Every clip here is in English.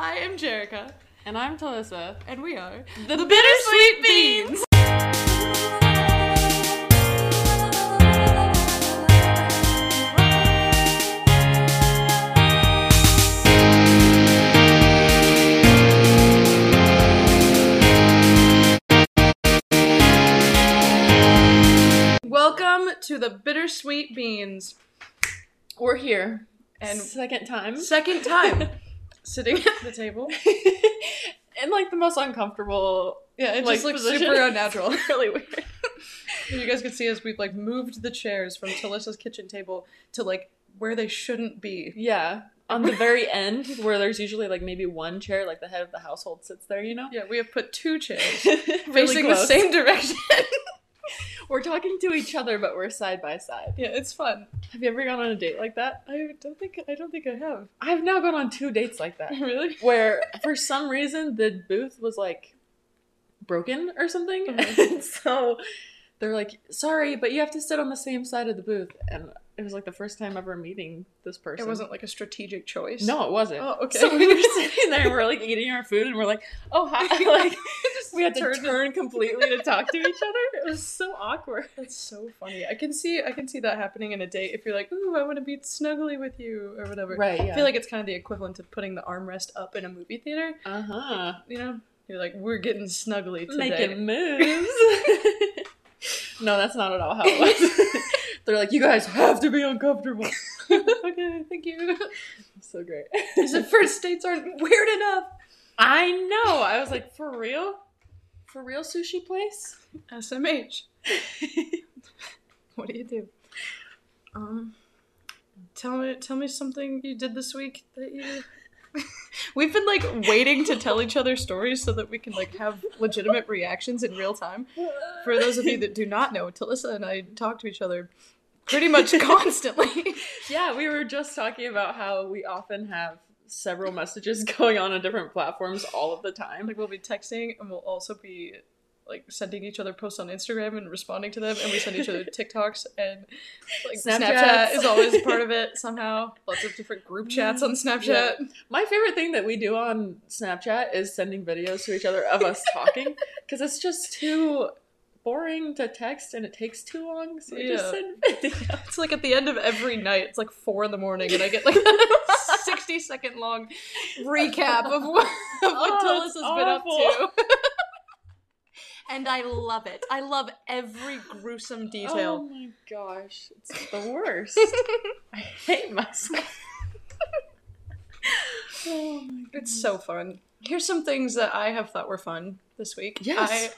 I am Jerica, And I'm Talissa. and we are The, Bittersweet Beans. Welcome to the Bittersweet Beans, We're here. and second time. second time sitting at the table. In like the most uncomfortable. Yeah, it Like, just looks position. super unnatural. really weird. you guys can see us. We've like moved the chairs from Talissa's kitchen table to like where they shouldn't be. Yeah. On the very end, where there's usually like maybe one chair, like the head of the household sits there, you know? Yeah, we have put two chairs Really facing the same direction. We're talking to each other, but we're side by side. yeah, it's fun. Have you ever gone on a date like that? I don't think I don't think I have. I've now gone on two dates like that. Really? where for some reason the booth was like broken or something Mhm. and so they're like sorry but you have to sit on the same side of the booth and it was like the first time ever meeting this person It wasn't like a strategic choice. no it wasn't Oh, okay. so we were sitting there and we're like eating our food and we're like oh hi like we had to Turn- turn completely to talk to each other it was so awkward That's so funny. I can see I can see that happening in a date if you're like, ooh, I want to be snuggly with you or whatever. right I feel like it's kind of the equivalent of putting the armrest up in a movie theater. uh-huh You know, you're like, we're getting snuggly today. making moves. no, that's not at all how it was. They're like, you guys have to be uncomfortable. okay, thank you. so great. The first dates aren't weird enough. I know. I was like, for real? For real sushi place? SMH. What do you do? Um, tell me, tell me something you did this week that you. We've been like waiting to tell each other stories so that we can like have legitimate reactions in real time. For those of you that do not know, Talissa and I talk to each other pretty much constantly. yeah, we were just talking about how we often have several messages going on on different platforms all of the time. like we'll be texting and we'll also be like sending each other posts on Instagram and responding to them, and we send each other TikToks and like Snapchat is always part of it somehow. Lots of different group chats on mm, Snapchat. Yeah. My favorite thing that we do on Snapchat is sending videos to each other of us talking because it's just too boring to text and it takes too long. So we just send videos. It's like at the end of every night, it's like four in the morning, and I get like a 60 second long recap of what, of what Oh, has been up to. and I love it. I love every gruesome oh detail. Oh my gosh, it's the worst. I hate myself. oh my It's so fun. Here's some things that I have thought were fun this week. Yes. I,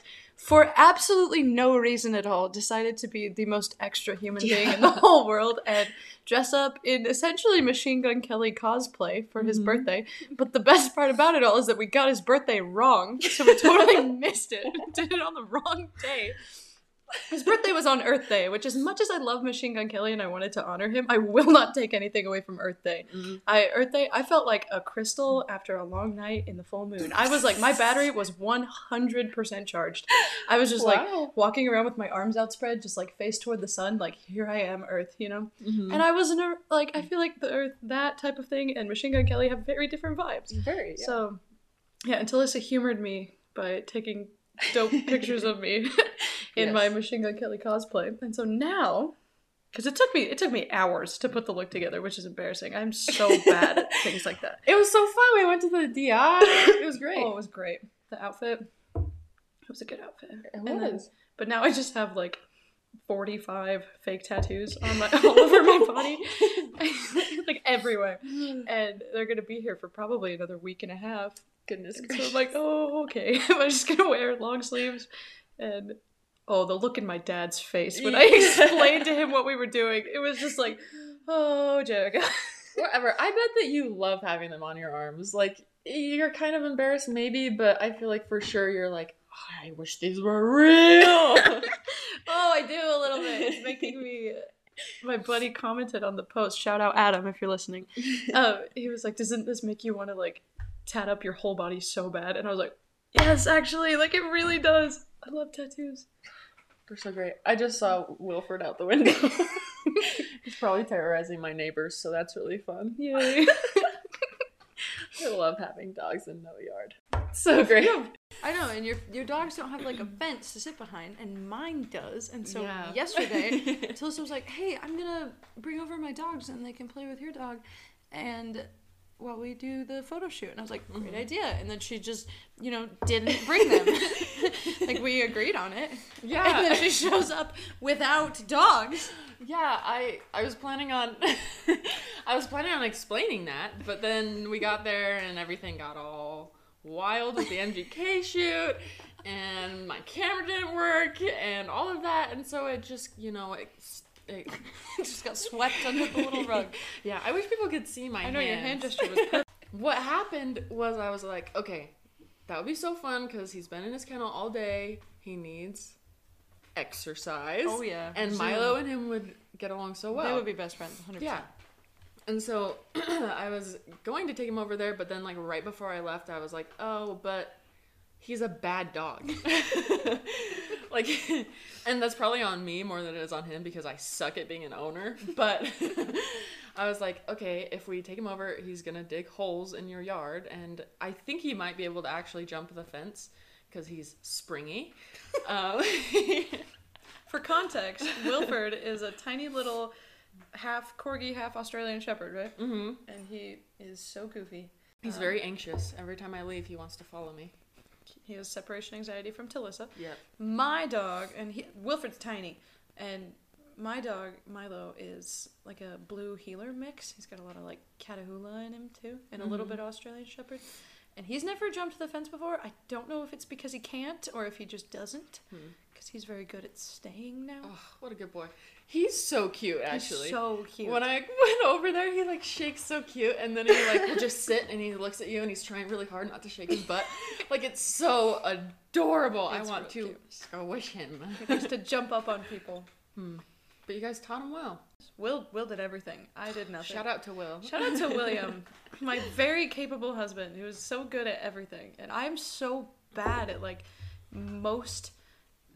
for absolutely no reason at all, decided to be the most extra human being in the whole world and dress up in essentially Machine Gun Kelly cosplay for his Mhm. birthday. But the best part about it all is that we got his birthday wrong, so we totally missed it. Did it on the wrong day. His birthday was on Earth Day, which, as much as I love Machine Gun Kelly and I wanted to honor him, I will not take anything away from Earth Day. Mhm. I Earth Day, I felt like a crystal after a long night in the full moon. I was like, my battery was 100% charged. I was just like walking around with my arms outspread, just like face toward the sun, like, here I am, Earth, you know? Mhm. And I was in a, like, I feel like the Earth, that type of thing, and Machine Gun Kelly have very different vibes. very yeah. So, yeah, and Talissa humored me by taking dope pictures of me in my Yes. Machine Gun Kelly cosplay. And so now, because it took me it took me hours to put the look together, which is embarrassing. I'm so bad at things like that. It was so fun. We went to the DI. It was great. Oh, it was great. The outfit, it was a good outfit. it and then- was. But now I just have like 45 fake tattoos on my all over my body, like everywhere, and they're gonna be here for probably another week and a half. Goodness And so gracious. I'm like, oh, okay. I'm just gonna wear long sleeves, and oh, the look in my dad's face when I explained to him what we were doing, it was just like, oh, Jerica. Whatever. I bet that you love having them on your arms. Like you're kind of embarrassed, maybe, but I feel like for sure you're like, "Oh, I wish these were real. oh, I do a little bit. It's making me. My buddy commented on the post. Shout out Adam if you're listening. Um, he was like, "Doesn't this make you want to like tat up your whole body so bad?" And I was like, "Yes, actually, like it really does. I love tattoos." They're so great. I just saw Wilfred out the window. He's probably terrorizing my neighbors, so that's really fun. Yay. I love having dogs in no yard. So great. I know, and your your dogs don't have like a fence to sit behind, and mine does. And so Yeah. yesterday, Talissa was like, "Hey, I'm gonna bring over my dogs, and they can play with your dog." And while we do the photo shoot, and I was like, "Great mm-hmm. idea!" And then she just, you know, didn't bring them. like we agreed on it. Yeah. And then she shows up without dogs. Yeah, I I was planning on I was planning on explaining that, but then we got there and everything got all wild with the MGK shoot and my camera didn't work and all of that and so it just, you know, it, it just got swept under the little rug. Yeah, I wish people could see my I know your hand gesture was perfect. What happened was I was like, okay, that would be so fun because he's been in his kennel all day. He needs exercise. Oh, yeah. And. Milo and him would get along so well. They would be best friends, 100%. Yeah. And so I was going to take him over there, but then like right before I left, I was like, oh, but he's a bad dog. like, and that's probably on me more than it is on him because I suck at being an owner. But I was like, okay, if we take him over, he's gonna dig holes in your yard, and I think he might be able to actually jump the fence because he's springy. um, For context, Wilford is a tiny little half corgi, half Australian shepherd, right? Mm-hmm. And he is so goofy. He's Um, very anxious. Every time I leave, he wants to follow me. He has separation anxiety from Talissa. Yep. My dog, and he, Wilford's tiny, and my dog Milo is like a blue heeler mix. He's got a lot of like Catahoula in him too, and a little Mhm. bit Australian Shepherd. And he's never jumped the fence before. I don't know if it's because he can't or if he just doesn't, Hmm. because he's very good at staying now. Oh, what a good boy. He's so cute, actually. He's so cute. When I went over there, he like shakes so cute, and then he like will just sit and he looks at you and he's trying really hard not to shake his butt. like it's so adorable. I want to cute. squish him. he to jump up on people. But you guys taught him well. Will Will did everything. I did nothing. Shout out to Will. Shout out to William, my very capable husband, who is so good at everything, and I'm so bad at like most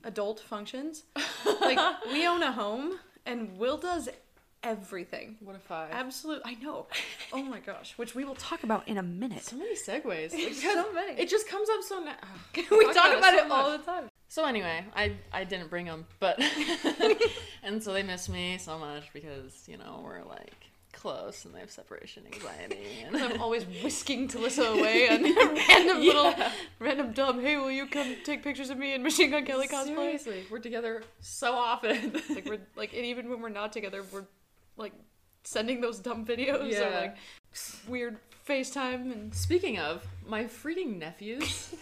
adult functions. Like we own a home, and Will does everything. What a five. Absolute, I know. Oh my gosh, which we will talk about in a minute. so many segues. Like, So many. It just comes up so. Na- we talk about, so it all the time. So anyway, I I didn't bring them, but and so they miss me so much because you know we're like close and they have separation anxiety and I'm always whisking Talissa away on random little, random dumb. Hey, will you come take pictures of me in Machine Gun Kelly cosplay? Seriously, we're together so often. like we're like and even when we're not together we're like sending those dumb videos Yeah. or like weird FaceTime and Speaking of, my freaking nephews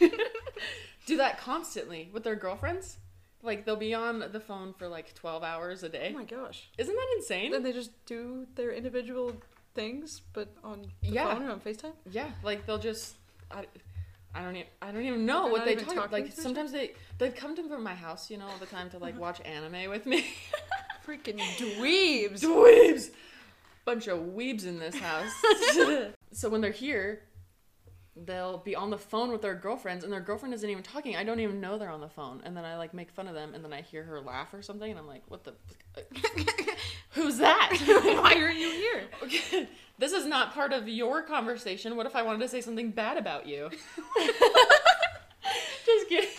do that constantly with their girlfriends. Like they'll be on the phone for like twelve hours a day. oh my gosh. Isn't that insane? Then they just do their individual things but on the Yeah. phone or on FaceTime? Yeah, like they'll just I, I don't even I don't even know They're what they talk like sometimes they they'd come to my house, you know, all the time to like watch anime with me. Freaking dweebs. Dweebs! Bunch of weebs in this house. so when they're here, they'll be on the phone with their girlfriends and their girlfriend isn't even talking. I don't even know they're on the phone. And then I like make fun of them and then I hear her laugh or something and I'm like, what the Who's that? Why are you here? Okay, this is not part of your conversation. What if I wanted to say something bad about you? Just kidding.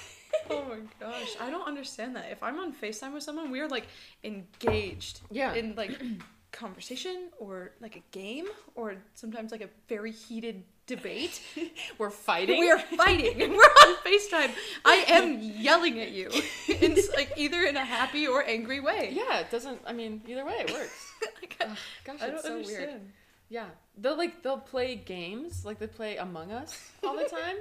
Oh my gosh. I don't understand that. If I'm on FaceTime with someone, we are like engaged. Yeah. In like conversation or like a game or sometimes like a very heated debate. We're fighting. We are fighting and we're on FaceTime. I am yelling at you. It's like either in a happy or angry way. Yeah, it doesn't. I mean, either way, it works. Like, Ugh, gosh, I don't it's so understand. weird. Yeah, they'll like they'll play games like they play Among Us all the time,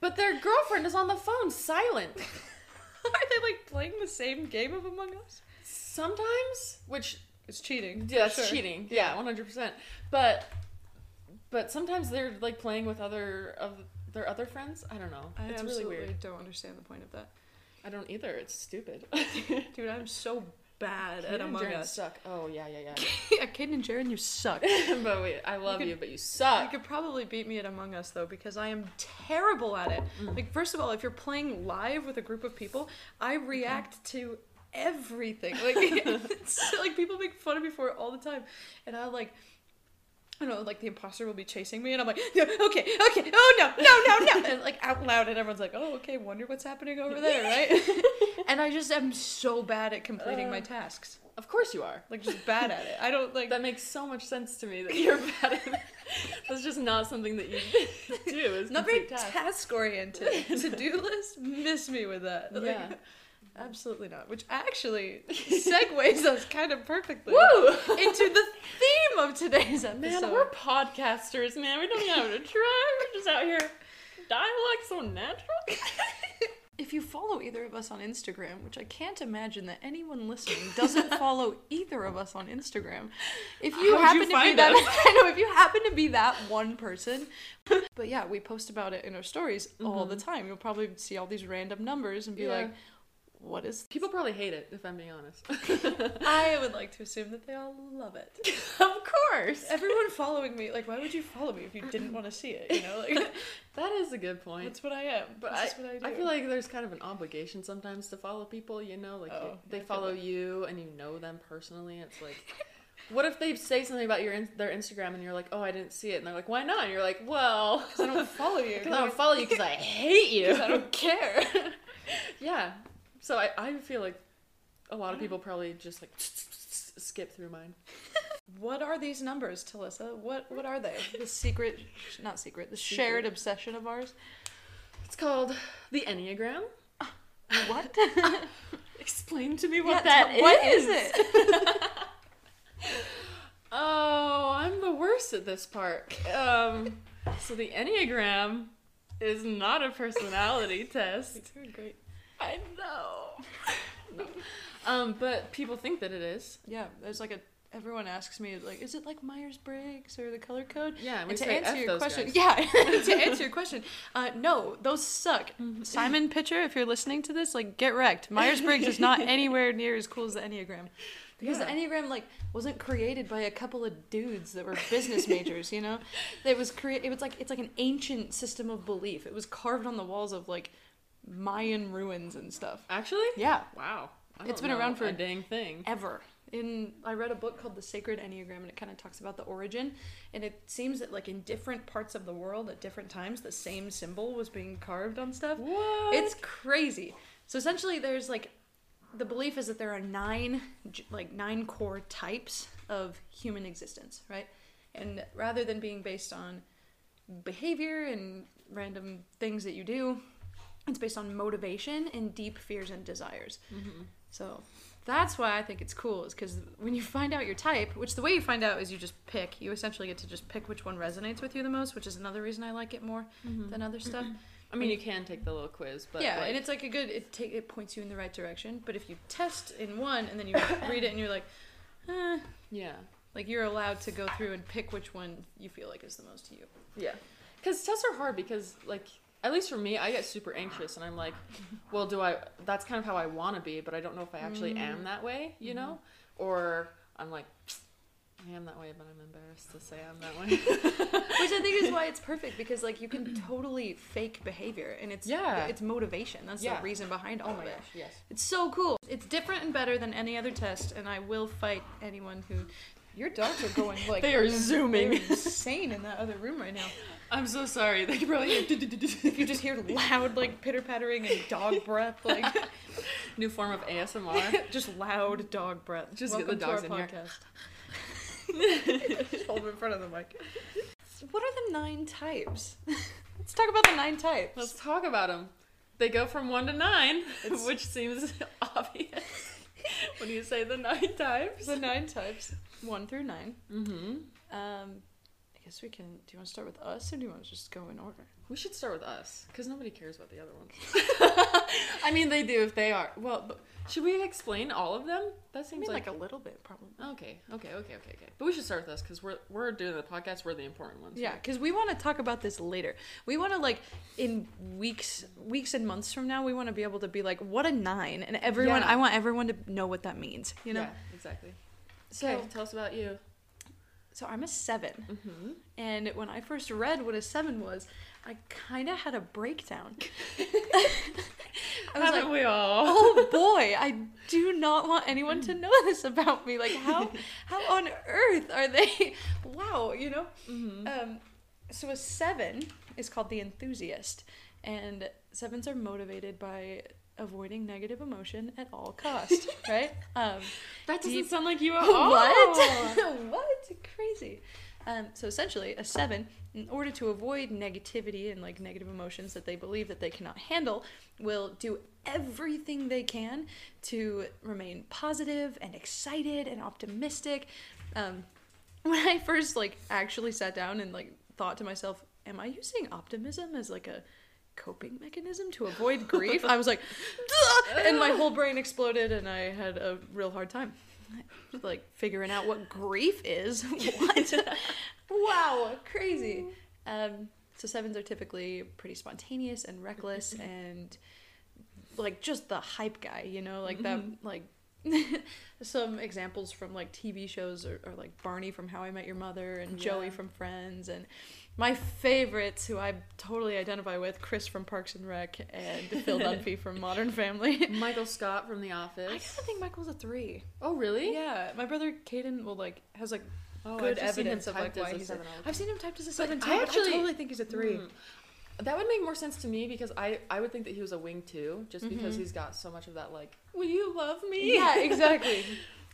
but their girlfriend is on the phone, silent. Are they like playing the same game of Among Us? Sometimes, which is cheating. yeah, that's Sure. cheating. Yeah, one hundred percent. But but sometimes they're like playing with other of their other friends. I don't know. I it's really weird. don't understand the point of that. I don't either. It's stupid. Dude, I'm so bad Kid at Among Jaren Us. suck. Oh yeah, yeah, yeah, yeah, Kaden and Jaren, you suck. but wait, I love could- you, but you suck. You could probably beat me at Among Us though, because I am terrible at it. Mm. Like, first of all, if you're playing live with a group of people, I react to everything. Like, it's, like people make fun of me for it all the time, and I like. I don't know, like the imposter will be chasing me, and I'm like, no, okay, okay, oh no, no, no, no, and like out loud, and everyone's like, oh, okay, wonder what's happening over there, right? and I just am so bad at completing my Uh. tasks, Of course you are. like just bad at it. I don't like. That makes so much sense to me that you're bad at it. That's just not something that you do. Is not very task oriented. To do list, miss me with that. Like, Yeah. Absolutely not. Which actually segues us kind of perfectly Woo! into the theme of today's episode. Man, we're podcasters, man. We don't even have to try. We're just out here dialect so natural. If you follow either of us on Instagram, which I can't imagine that anyone listening doesn't follow either of us on Instagram, if you How'd happen you to be find that. I know if you happen to be that one person, but yeah, we post about it in our stories all the time. You'll probably see all these random numbers and be Mm-hmm. Yeah. like, "What is?" People probably hate it, if I'm being honest. I would like to assume that they all love it. of course. Everyone following me, like, why would you follow me if you didn't want to see it? You know, like That is a good point. that's what I am. But That's I, what I, do. I feel like there's kind of an obligation sometimes to follow people, you know? Like, Oh, you- they feel follow that. you and you know them personally. It's like, what if they say something about your in- their Instagram and you're like, oh, I didn't see it? And they're like, why not? And you're like, well, because I don't follow you. because I don't follow you because I hate you. 'Cause I don't care. yeah. So I, I feel like a lot of people probably just like skip through mine. What are these numbers, Talissa? What what are they? The secret, not secret, the shared obsession of ours. It's called the Enneagram. What? Explain to me Yeah, what that t- is. What is it? Oh, I'm the worst at this part. Um, so the Enneagram is not a personality test. doing great. I know. No. Um, but people think that it is. Yeah, there's like a. Everyone asks me like, is it like Myers Briggs or the color code? Yeah, and And to answer F your question, guys. yeah, to answer your question, uh, no, those suck. Simon Pitcher, if you're listening to this, like, get wrecked. Myers Briggs is not anywhere near as cool as the Enneagram. Because Yeah. the Enneagram like wasn't created by a couple of dudes that were business majors, you know. It was crea- It was like it's like an ancient system of belief. It was carved on the walls of like Mayan ruins and stuff. Actually? Yeah, Wow. It's been around for- a dang thing. ever. In I read a book called The Sacred Enneagram and it kind of talks about the origin and it seems that like in different parts of the world at different times the same symbol was being carved on stuff. What? It's crazy. So essentially there's like the belief is that there are nine like nine core types of human existence, right? And rather than being based on behavior and random things that you do, it's based on motivation and deep fears and desires. Mm-hmm. So that's why I think it's cool, is because when you find out your type, which the way you find out is you just pick, you essentially get to just pick which one resonates with you the most, which is another reason I like it more than other stuff. I mean, you can take the little quiz, but yeah, like, and it's like a good, it, take, it points you in the right direction. But if you test in one and then you read it and you're like, eh, yeah, like you're allowed to go through and pick which one you feel like is the most to you. yeah. Because tests are hard because, like, at least for me, I get super anxious, and I'm like, well, do I? That's kind of how I want to be, but I don't know if I actually Mm. am that way, you Mm-hmm. know? Or I'm like, I am that way, but I'm embarrassed to say I'm that way. Which I think is why it's perfect because like you can totally fake behavior and it's Yeah. it's motivation. That's Yeah. the reason behind all oh of my it. gosh, yes. It's so cool. It's different and better than any other test, and I will fight anyone who. Your dogs are going like They are zooming. insane in that other room right now. I'm so sorry. They can probably If you just hear loud like pitter pattering and dog breath, like new form of ASMR. just loud dog breath. Just get Welcome the to dogs our in here. podcast. just hold them in front of the mic. What are the nine types? Let's talk about the nine types. Let's talk about them. They go from one to nine, It's- which seems obvious when you say the nine types. the nine types, one through nine. Mm-hmm. Um, I guess we can. Do you want to start with us, or do you want to just go in order? We should start with us because nobody cares about the other ones. I mean, they do if they are. Well, but should we explain all of them? That I seems mean, like, like, a little bit, probably. okay, okay, okay, okay, okay. But we should start with us because we're we're doing the podcast. We're the important ones. Yeah, because we want to talk about this later. We want to like in weeks, weeks and months from now, we want to be able to be like, what a nine, and everyone. Yeah. I want everyone to know what that means. You know. Yeah, exactly. So Okay, tell us about you. so I'm a 7 and when I first read what a seven was, I kind of had a breakdown. I was Haven't like, we all? oh boy, I do not want anyone to know this about me. Like how how on earth are they? Wow, you know. Um, so a seven is called the enthusiast, and sevens are motivated by avoiding negative emotion at all cost, right? Um, That doesn't deep- sound like you at all. what? what? Crazy. Um, so essentially, a seven, in order to avoid negativity and like negative emotions that they believe that they cannot handle, will do everything they can to remain positive and excited and optimistic. Um, when I first like actually sat down and like thought to myself, "Am I using optimism as like a coping mechanism to avoid grief?" I was like, "Duh!" and my whole brain exploded, and I had a real hard time like figuring out what grief is. what? wow, crazy. Um, so sevens are typically pretty spontaneous and reckless and like just the hype guy, you know, like that like some examples from like TV shows are, are like Barney from How I Met Your Mother and Joey from Friends and my favorites who I totally identify with, Chris from Parks and Rec and Phil Dunphy from Modern Family. Michael Scott from The Office. I kind of think Michael's a three. Oh, really? Yeah, my brother Caden will like has like Oh, good I've seen him evidence of like why he's a, seven all the I've seen him typed as a seven too. I actually- I totally think he's a three. Mm. That would make more sense to me because I, I would think that he was a wing too, just because Mhm. he's got so much of that like, will you love me? Yeah, exactly.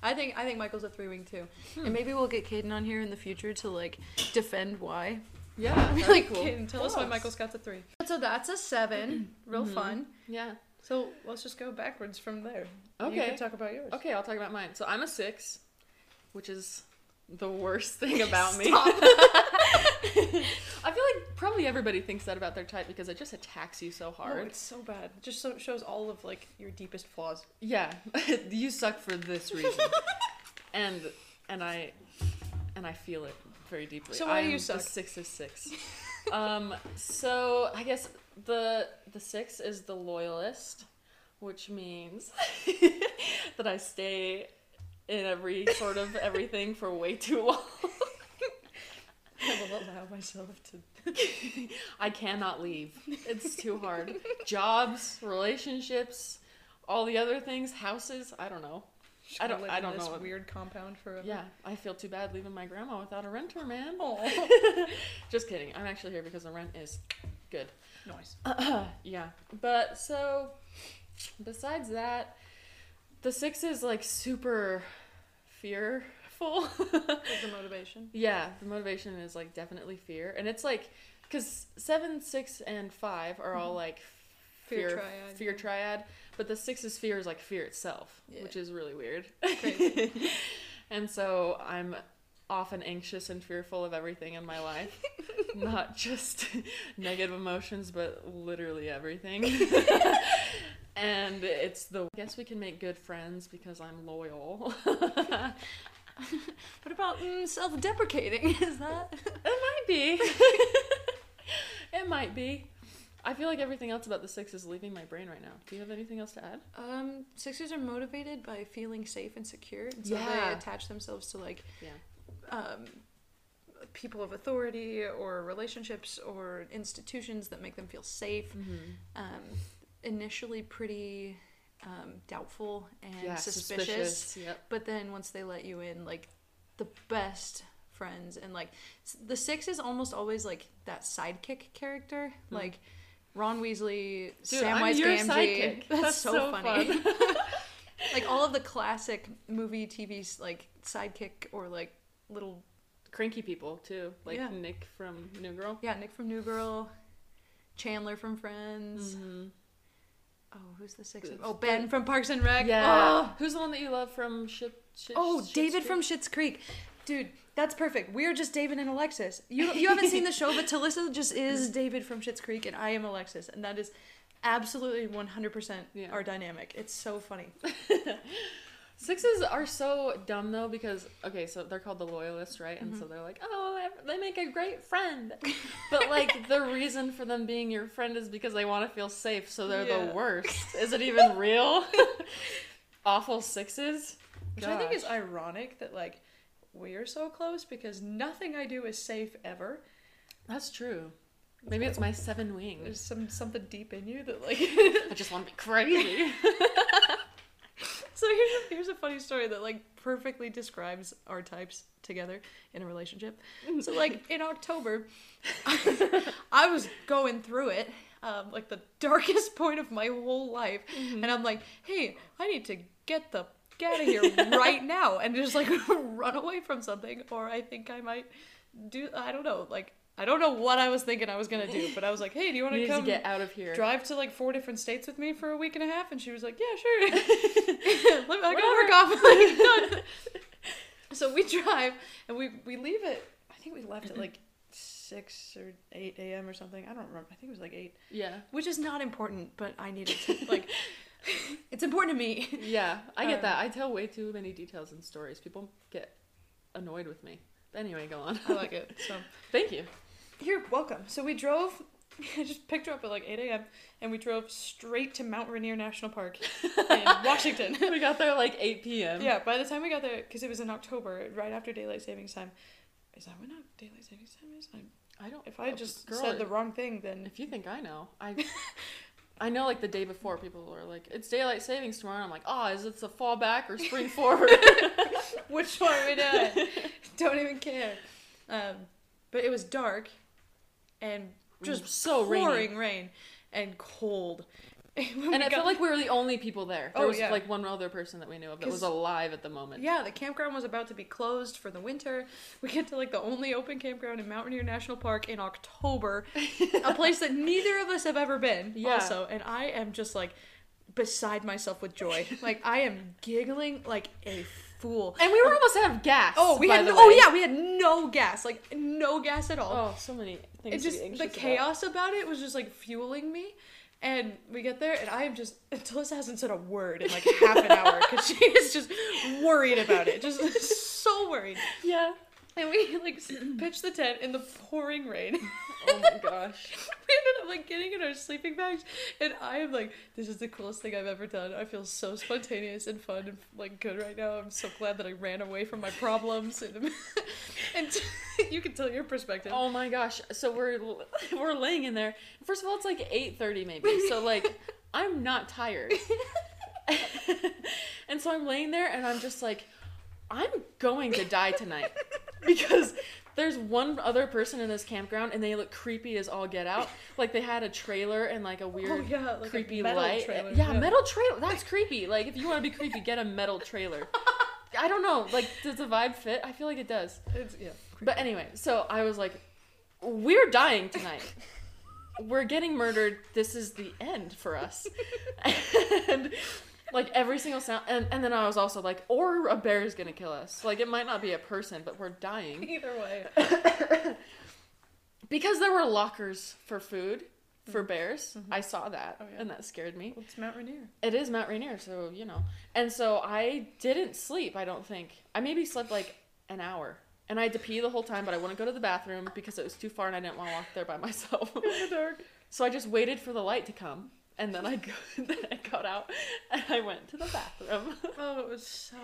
I think I think Michael's a three wing too, Hmm. and maybe we'll get Caden on here in the future to like defend why. Yeah, that'd be like, cool. Caden, tell us why Yes. Michael Scott's a three. So that's a seven. Real Mhm. fun. Yeah. So let's just go backwards from there. You Okay. can talk about yours. Okay, I'll talk about mine. So I'm a six, which is the worst thing about me. I feel like probably everybody thinks that about their type because it just attacks you so Oh, hard. it's so bad. It just so shows all of like your deepest flaws. Yeah, you suck for this reason, and and I and I feel it very deeply. So why do I'm you the suck? six of six. um, so I guess the the six is the loyalist, which means that I stay in every sort of everything for way too long. I will allow myself to. I cannot leave. It's too hard. Jobs, relationships, all the other things, houses. I don't know. I don't- I don't this know weird compound forever. Yeah, I feel too bad leaving my grandma without a renter, man. Oh. Just kidding. I'm actually here because the rent is good. nice. yeah. But so, besides that, the six is like super fearful. The motivation? yeah, the motivation is like definitely fear. And it's like, because seven, six, and five are all mm-hmm. like Fear fear, triad, fear triad. But the six's fear is like fear itself, Yeah. which is really weird. Crazy. and so I'm often anxious and fearful of everything in my life. Not just negative emotions, but literally everything. and it's the I guess we can make good friends because I'm loyal. What about mm, self-deprecating? Is that? It might be. it might be. I feel like everything else about the six is leaving my brain right now. Do you have anything else to add? Um, sixers are motivated by feeling safe and secure, and so Yeah. they attach themselves to like, Yeah. um, people of authority or relationships or institutions that make them feel safe. Mm-hmm. Um, initially pretty um, doubtful and Yeah, suspicious, suspicious. Yep. but then once they let you in, like the best friends and like the six is almost always like that sidekick character, like Ron Weasley. Dude, Samwise Gamgee. That's, That's so, so funny. fun. like all of the classic movie, TV like sidekick or like little Cranky people too, like Yeah. Nick from New Girl. yeah Nick from New Girl, Chandler from Friends. Mm-hmm. Oh, who's the sixth? Oh, Ben from Parks and Rec. Yeah. Oh, Who's the one that you love from Shit? shit Oh, David Creek? from Schitt's Creek. Dude, that's perfect. We're just David and Alexis. You you haven't seen the show, but Talissa just is David from Schitt's Creek, and I am Alexis, and that is absolutely 100% Yeah. our dynamic. It's so funny. Sixes are so dumb though because okay, so they're called the loyalists, right? And Mm-hmm. so they're like, oh, they make a great friend. But like the reason for them being your friend is because they want to feel safe, so they're Yeah. the worst. Is it even real? Awful sixes. Which I think is ironic that like we're so close because nothing I do is safe ever. That's true. Maybe it's my seven wings. There's some something deep in you that like. I just want to be crazy. so here's a, here's a funny story that like perfectly describes our types together in a relationship. So like in October, I was going through it, um, like the darkest point of my whole life, and I'm like, hey, I need to get the out of here right now, and just like run away from something, or I think I might do. I don't know, like. I don't know what I was thinking I was gonna do, but I was like, "Hey, do you want to come get out of here. drive to like four different states with me for a week and a half?" And she was like, "Yeah, sure." Let me, I gotta work off. So we drive and we we leave it. I think we left at like six or eight a.m. or something. I don't remember. I think it was like eight, Yeah. which is not important, but I needed to like. it's important to me. Yeah, I get Um, that. I tell way too many details in stories. People get annoyed with me. But anyway, go on. I like it. So Thank you. you're welcome. So we drove. I just picked her up at like 8 a.m. and we drove straight to Mount Rainier National Park in Washington. we got there like 8 p.m. Yeah, by the time we got there, because it was in October, right after daylight savings time. Is that when not daylight savings time is? I, I don't. if I just girl, said the wrong thing, then If you think I know, I. I know, like the day before, people are like, "It's daylight savings tomorrow." And I'm like, "Oh, is it the fall back or spring forward?" which one are we doing? Don't even care. Um, but it was dark, and just so rainy. pouring rain and cold. And I got- felt like we were the only people there. There Oh, was yeah. like one other person that we knew of that was alive at the moment. Yeah, the campground was about to be closed for the winter. We get to like the only open campground in Mount Rainier National Park in October, a place that neither of us have ever been. Yeah. Also, and I am just like beside myself with joy. like I am giggling like a fool. And we were almost out of gas. Oh, we had no, oh yeah, we had no gas, like no gas at all. Oh, so many things. it to just be the about. chaos about it was just like fueling me. And we get there, and I am just Talissa hasn't said a word in like half an hour because she is just worried about it, just so worried. Yeah. And we like pitched the tent in the pouring rain. Oh my gosh. we ended up like getting in our sleeping bags, and I am like, this is the coolest thing I've ever done. I feel so spontaneous and fun and like good right now. I'm so glad that I ran away from my problems, and and you can tell your perspective. Oh my gosh. So we're we're laying in there. First of all, it's like 8:30 maybe. So like I'm not tired. and so I'm laying there and I'm just like I'm going to die tonight because there's one other person in this campground and they look creepy as all get out. Like they had a trailer and like a oh, weird Oh, yeah, like a creepy metal light. trailer, Yeah, yeah. metal trailer. That's creepy. Like if you want to be creepy, get a metal trailer. I don't know. Like does the vibe fit? I feel like it does. It's, yeah. But anyway, so I was like, we're dying tonight. we're getting murdered. This is the end for us. and like every single sound and, and then I was also like, or a bear is gonna kill us. Like it might not be a person, but we're dying. Either way. Because there were lockers for food for mm-hmm. bears. Mm-hmm. I saw that Oh, yeah. and that scared me. Well, it's Mount Rainier. It is Mount Rainier, so you know. And so I didn't sleep, I don't think. I maybe slept like an hour. And I had to pee the whole time, but I wouldn't go to the bathroom because it was too far and I didn't want to walk there by myself. In the dark. so I just waited for the light to come. And then I, go, then I got out and I went to the bathroom. Oh, it was so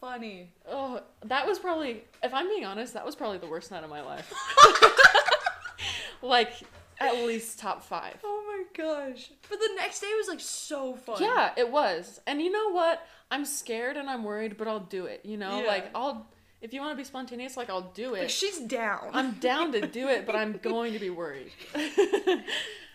funny. Oh, that was probably, if I'm being honest, that was probably the worst night of my life. like, at least top five. Oh my gosh. But the next day was like so fun. Yeah, it was. And you know what? I'm scared and I'm worried, but I'll do it. You know, Yeah. like I'll if you want to be spontaneous, like I'll do Like, it. she's down. I'm down to do it, but I'm going to be worried.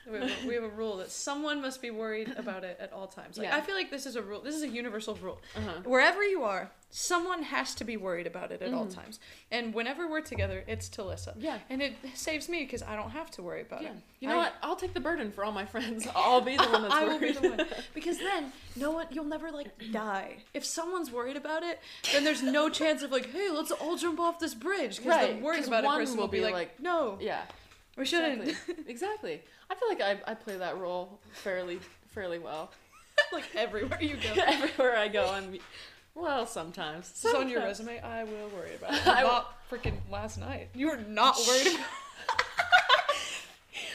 We have, a, we have a rule that someone must be worried about it at all times. Like, Yeah. I feel like this is a rule. This is a universal rule. Uh-huh. Wherever you are, someone has to be worried about it at all Mhm. times. And whenever we're together, it's Talissa. Yeah. And it saves me because I don't have to worry about Yeah. it. You know I- what? I'll take the burden for all my friends. I'll be the one that's I worried. will be the one because then no one you'll never like die. If someone's worried about it, then there's no chance of like, hey, let's all jump off this bridge because Right, the worried about it one person will be like, like, no, yeah. we shouldn't. Exactly. exactly. I feel like I, I play that role fairly fairly well. like everywhere you go. Everywhere I go, I'm well sometimes. This is on your resume. I will worry about it. I not freaking last night. You were not worried about.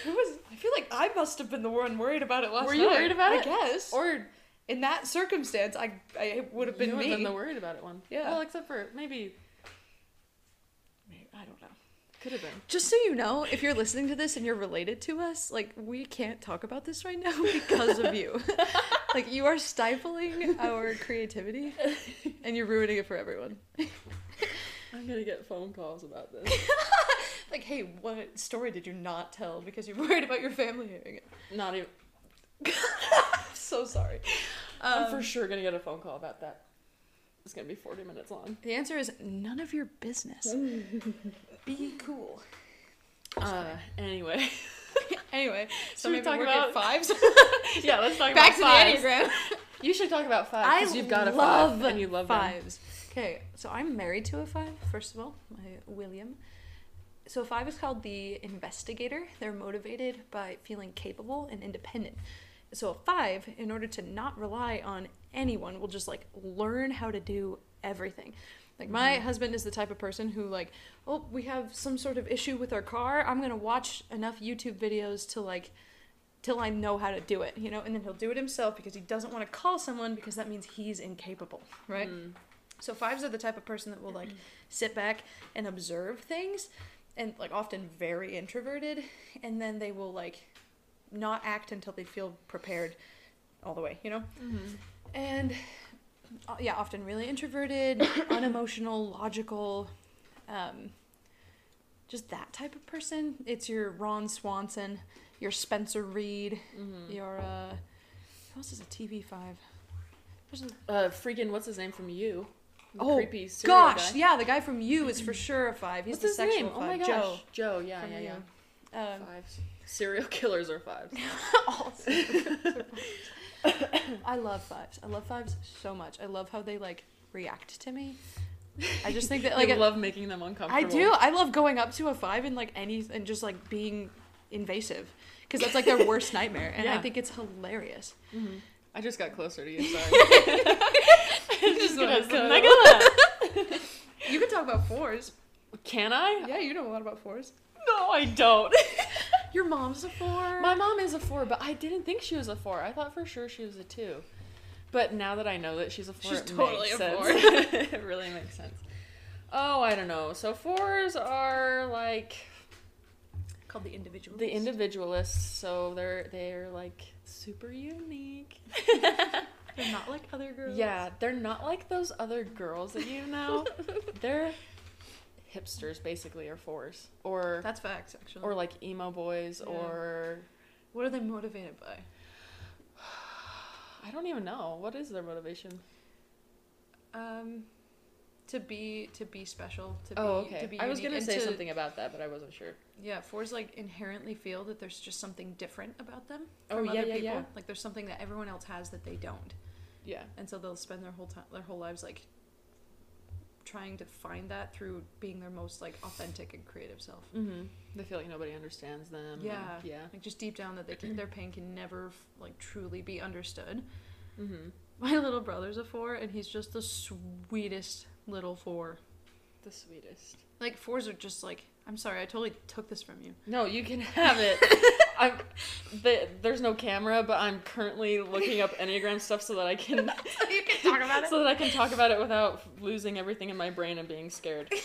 Who was? I feel like I must have been the one worried about it last night. Were night. you worried about I it? I guess. Or in that circumstance, I I would have been you me. been the worried about it one. Yeah. Well, except for maybe Could have been. Just so you know, if you're listening to this and you're related to us, like we can't talk about this right now because of you. like you are stifling our creativity and you're ruining it for everyone. I'm gonna get phone calls about this. like, hey, what story did you not tell because you're worried about your family hearing it? Not even. so sorry. I'm Um, for sure gonna get a phone call about that. It's gonna be 40 minutes long. The answer is none of your business. Be cool. Uh, anyway. Anyway, so we talk about- fives. yeah, let's talk Back about to fives. the enneagram. You should talk about five I because you've got a five and you love them. fives. Okay, so I'm married to a five. First of all, my William. So a five is called the investigator. They're motivated by feeling capable and independent. So a five, in order to not rely on anyone, will just like learn how to do everything. Like my husband is the type of person who like, oh, we have some sort of issue with our car. I'm gonna watch enough YouTube videos to like till I know how to do it, you know, and then he'll do it himself because he doesn't want to call someone because that means he's incapable, right? Mm. So fives are the type of person that will like sit back and observe things and like often very introverted and then they will like not act until they feel prepared all the way, you know? Mm-hmm. And uh, yeah, often really introverted, unemotional, logical, um, just that type of person. It's your Ron Swanson, your Spencer Reid, Mm-hmm. your uh, who else is a TV five? A, Uh, freaking, what's his name from you? The oh creepy gosh, guy. yeah, the guy from You is for sure a five. He's What's the his sexual name? Oh five, my gosh. Joe. Joe, yeah, from yeah, yeah. Um, Fives. Serial killers are fives. all serial killers are fives. I love fives. I love fives so much. I love how they like react to me. I just think that like I love making them uncomfortable. I do. I love going up to a five and like any and just like being invasive because that's like their worst nightmare, and I think it's hilarious. Mhm. I just got closer to you. Sorry. I'm just gonna gonna snuggle. You can talk about fours. Can I? Yeah, you know a lot about fours. No, I don't. Your mom's a four. My mom is a four, but I didn't think she was a four. I thought for sure she was a two. But now that I know that she's a four, She's totally a sense. four. it really makes sense. Oh, I don't know. So fours are like called the individual. the individualists. So they're they're like super unique. They're not like other girls. Yeah, they're not like those other girls that you know. they're hipsters basically, are fours, or that's facts actually. or like emo boys, Yeah. or what are they motivated by? I don't even know what is their motivation. Um, to be to be special. To be, Oh, okay. To be I was unique, gonna and say to- something about that, but I wasn't sure. Yeah, fours like inherently feel that there's just something different about them Oh, from yeah, other yeah, people. yeah. Like there's something that everyone else has that they don't, Yeah. and so they'll spend their whole time, their whole lives like trying to find that through being their most like authentic and creative self. Mm-hmm. They feel like nobody understands them. Yeah. Yeah. Like just deep down that they can, their pain can never like truly be understood. Mm-hmm. My little brother's a four, and he's just the sweetest little four. The sweetest. Like fours are just like I'm sorry, I totally took this from you. No, you can have it. I'm. The, there's no camera, but I'm currently looking up Enneagram stuff so that I can you can talk about so that I can talk about it without losing everything in my brain and being scared.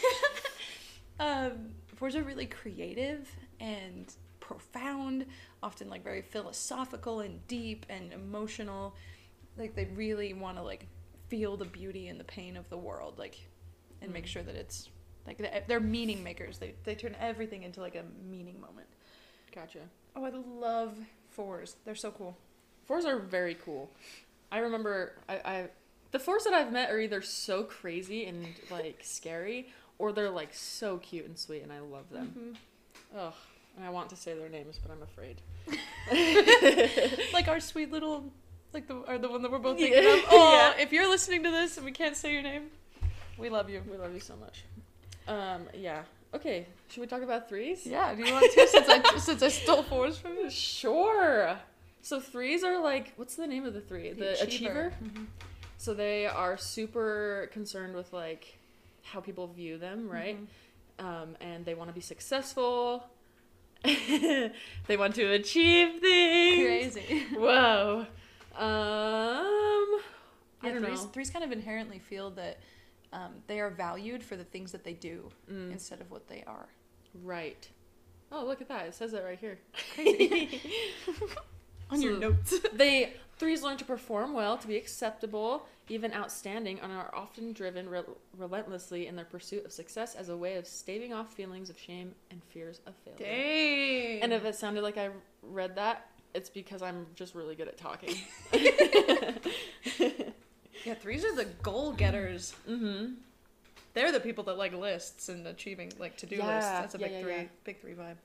Um, fours are really creative and profound, often like very philosophical and deep and emotional. Like they really want to like feel the beauty and the pain of the world, like, and make Mm. sure that it's like they're meaning makers. They they turn everything into like a meaning moment. Gotcha. Oh, I love fours. They're so cool. Fours are very cool. I remember I, I the fours that I've met are either so crazy and like scary, or they're like so cute and sweet, and I love them. Ugh. And I want to say their names, but I'm afraid. like our sweet little, like the or the one that we're both Yeah. thinking of. Oh, Yeah. if you're listening to this and we can't say your name, we love you. We love you so much. Um, yeah. Okay, should we talk about threes? Yeah, do you want to since I since I stole fours from you? Sure. So threes are like, what's the name of the three? The, achiever. Mhm. So they are super concerned with like how people view them, right? Mhm. Um, and they want to be successful. they want to achieve things. Crazy. Whoa. Um, I don't threes, know. threes kind of inherently feel that um, they are valued for the things that they do Mm. instead of what they are. Right. Oh, look at that. It says it right here. Crazy. On your notes. they threes learn to perform well, to be acceptable, even outstanding, and are often driven re- relentlessly in their pursuit of success as a way of staving off feelings of shame and fears of failure. Dang. And if it sounded like I read that, it's because I'm just really good at talking. yeah, threes are the goal getters. mm-hmm. They're the people that like lists and achieving like to do Yeah, lists. That's a yeah, big yeah, three, yeah. big three vibe.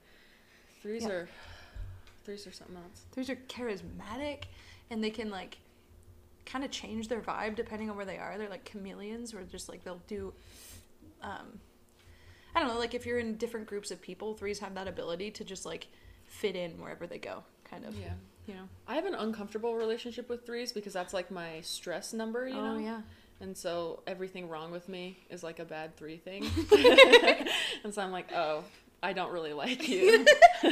Threes Yeah. are threes are something else. Threes are charismatic, and they can like kind of change their vibe depending on where they are. They're like chameleons, where just like they'll do. Um, I don't know, like if you're in different groups of people, threes have that ability to just like fit in wherever they go, kind of. Yeah. You know. I have an uncomfortable relationship with threes because that's like my stress number, you oh, know? oh yeah. And so everything wrong with me is like a bad three thing. and so I'm like, oh, I don't really like you.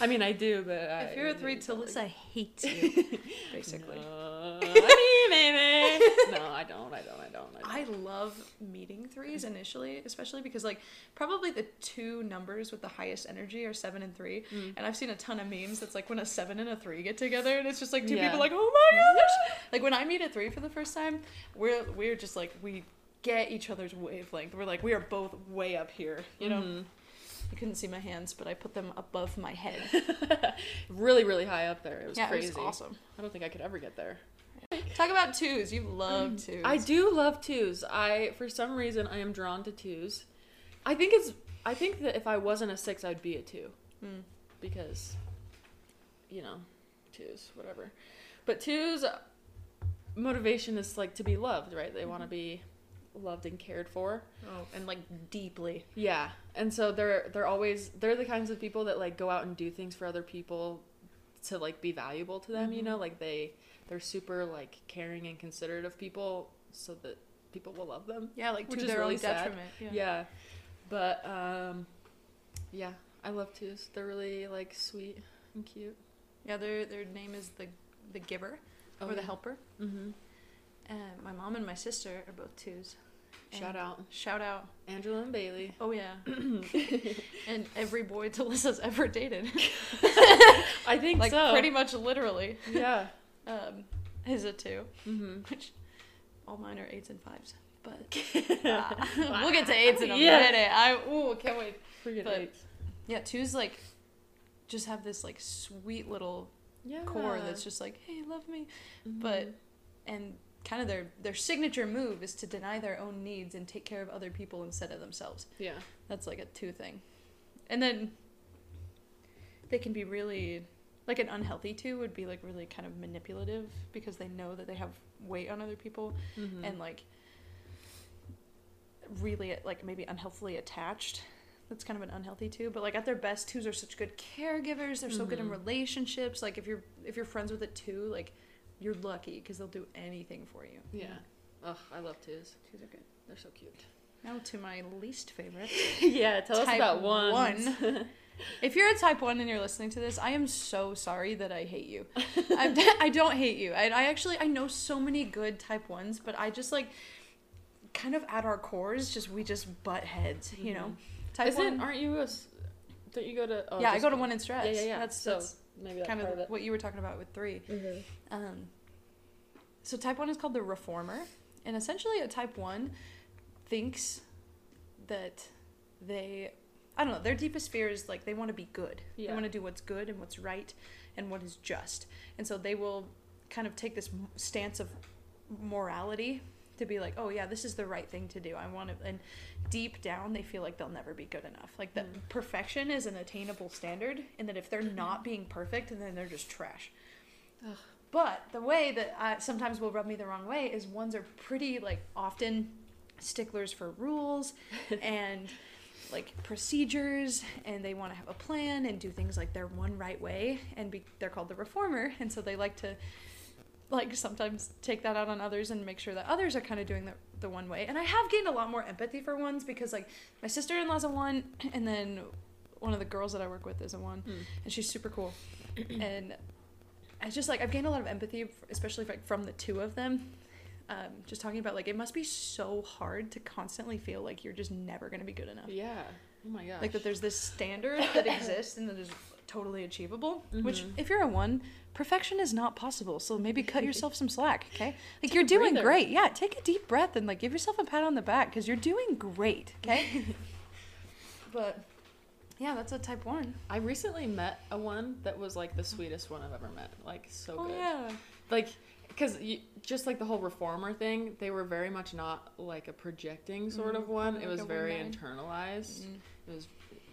I mean, I do, but I If you're a three, Talissa hates you, basically. No, I mean, maybe. No, I don't. I don't. I don't. I I don't. love meeting threes initially, especially because like probably the two numbers with the highest energy are seven and three. Mm. And I've seen a ton of memes that's like when a seven and a three get together, and it's just like two Yeah. people like, oh my gosh! Like when I meet a three for the first time, we're we're just like we get each other's wavelength. We're like we are both way up here, you know. Mhm. You couldn't see my hands, but I put them above my head. really, really high up there. It was yeah, crazy. it was awesome. I don't think I could ever get there. Talk about twos. You love twos. I do love twos. I for some reason I am drawn to twos. I think it's I think that if I wasn't a six I'd be a two. Mm. Because you know, twos, whatever. But twos motivation is like to be loved, right? They want to be loved and cared for. Oh, and like deeply. Yeah. And so they're they're always they're the kinds of people that like go out and do things for other people to like be valuable to them, you Mhm. know? Like they they're super like caring and considerate of people so that people will love them. Yeah, like to their really own detriment. Yeah. Yeah. But um yeah, I love twos. They're really like sweet and cute. Yeah, their their name is the the giver or the helper. Mhm. And my mom and my sister are both twos. Shout And- out Shout out. Angela and Bailey. Oh yeah. and every boy Talissa's ever dated. I think like so. pretty much literally. Yeah. Um is a two. Mhm. Which all mine are eights and fives. But ah, we'll get to eights in a Yeah. minute. I ooh, can't wait. Forget But- eights. Yeah, twos like just have this like sweet little Yeah. core that's just like, hey, love me. Mhm. but and kind of their their signature move is to deny their own needs and take care of other people instead of themselves. yeah. That's like a two thing. And then they can be really like an unhealthy two would be like really kind of manipulative because they know that they have weight on other people Mhm. and like really like maybe unhealthily attached. That's kind of an unhealthy two, but like at their best, twos are such good caregivers. They're so good in Mhm. relationships. Like if you're if you're friends with a two, like you're lucky because they'll do anything for you. Yeah. Ugh, I love twos. twos are good. They're so cute. Now to my least favorite. yeah, tell us about one. one. If you're a type one and you're listening to this, I am so sorry that I hate you. I'm, I don't hate you. I, I actually I know so many good type ones, but I just like kind of at our cores, just we just butt heads, you know. Type Isn't one. aren't you a don't you go to oh, yeah, I go to one in stress. Yeah, yeah, yeah. That's so that's maybe that's kind of what you were talking about with 3 Mhm. Um, so type one is called the reformer, and essentially a type one thinks that they, I don't know, their deepest fear is like they want to be good. Yeah. They want to do what's good and what's right and what is just, and so they will kind of take this stance of morality to be like, oh yeah, this is the right thing to do. I want to, and deep down they feel like they'll never be good enough. Like that Mm. perfection is an attainable standard, and that if they're not being perfect, then they're just trash. Ugh. But the way that I, sometimes will rub me the wrong way is ones are pretty like often sticklers for rules and like procedures and they want to have a plan and do things like their one right way and be, they're called the reformer and so they like to like sometimes take that out on others and make sure that others are kind of doing the, the one way. And i have gained a lot more empathy for ones because like my sister-in-law's a one and then one of the girls that i work with is a one Mm. and she's super cool. And i just like i've gained a lot of empathy especially like from the two of them um, just talking about like it must be so hard to constantly feel like you're just never going to be good enough Yeah. Oh my gosh. Like that there's this standard that exists and that is totally achievable. Which, Mhm. if you're a one, perfection is not possible. So maybe cut yourself some slack, okay? Like you're doing breather. great. Yeah, take a deep breath and like give yourself a pat on the back because you're doing great, okay? but yeah, that's a type one. I recently met a one that was like the sweetest one I've ever met. Like so Oh good. yeah. Like because just like the whole reformer thing, they were very much not like a projecting sort of Mhm, one. kinda it was very wingman. internalized. Mm, It was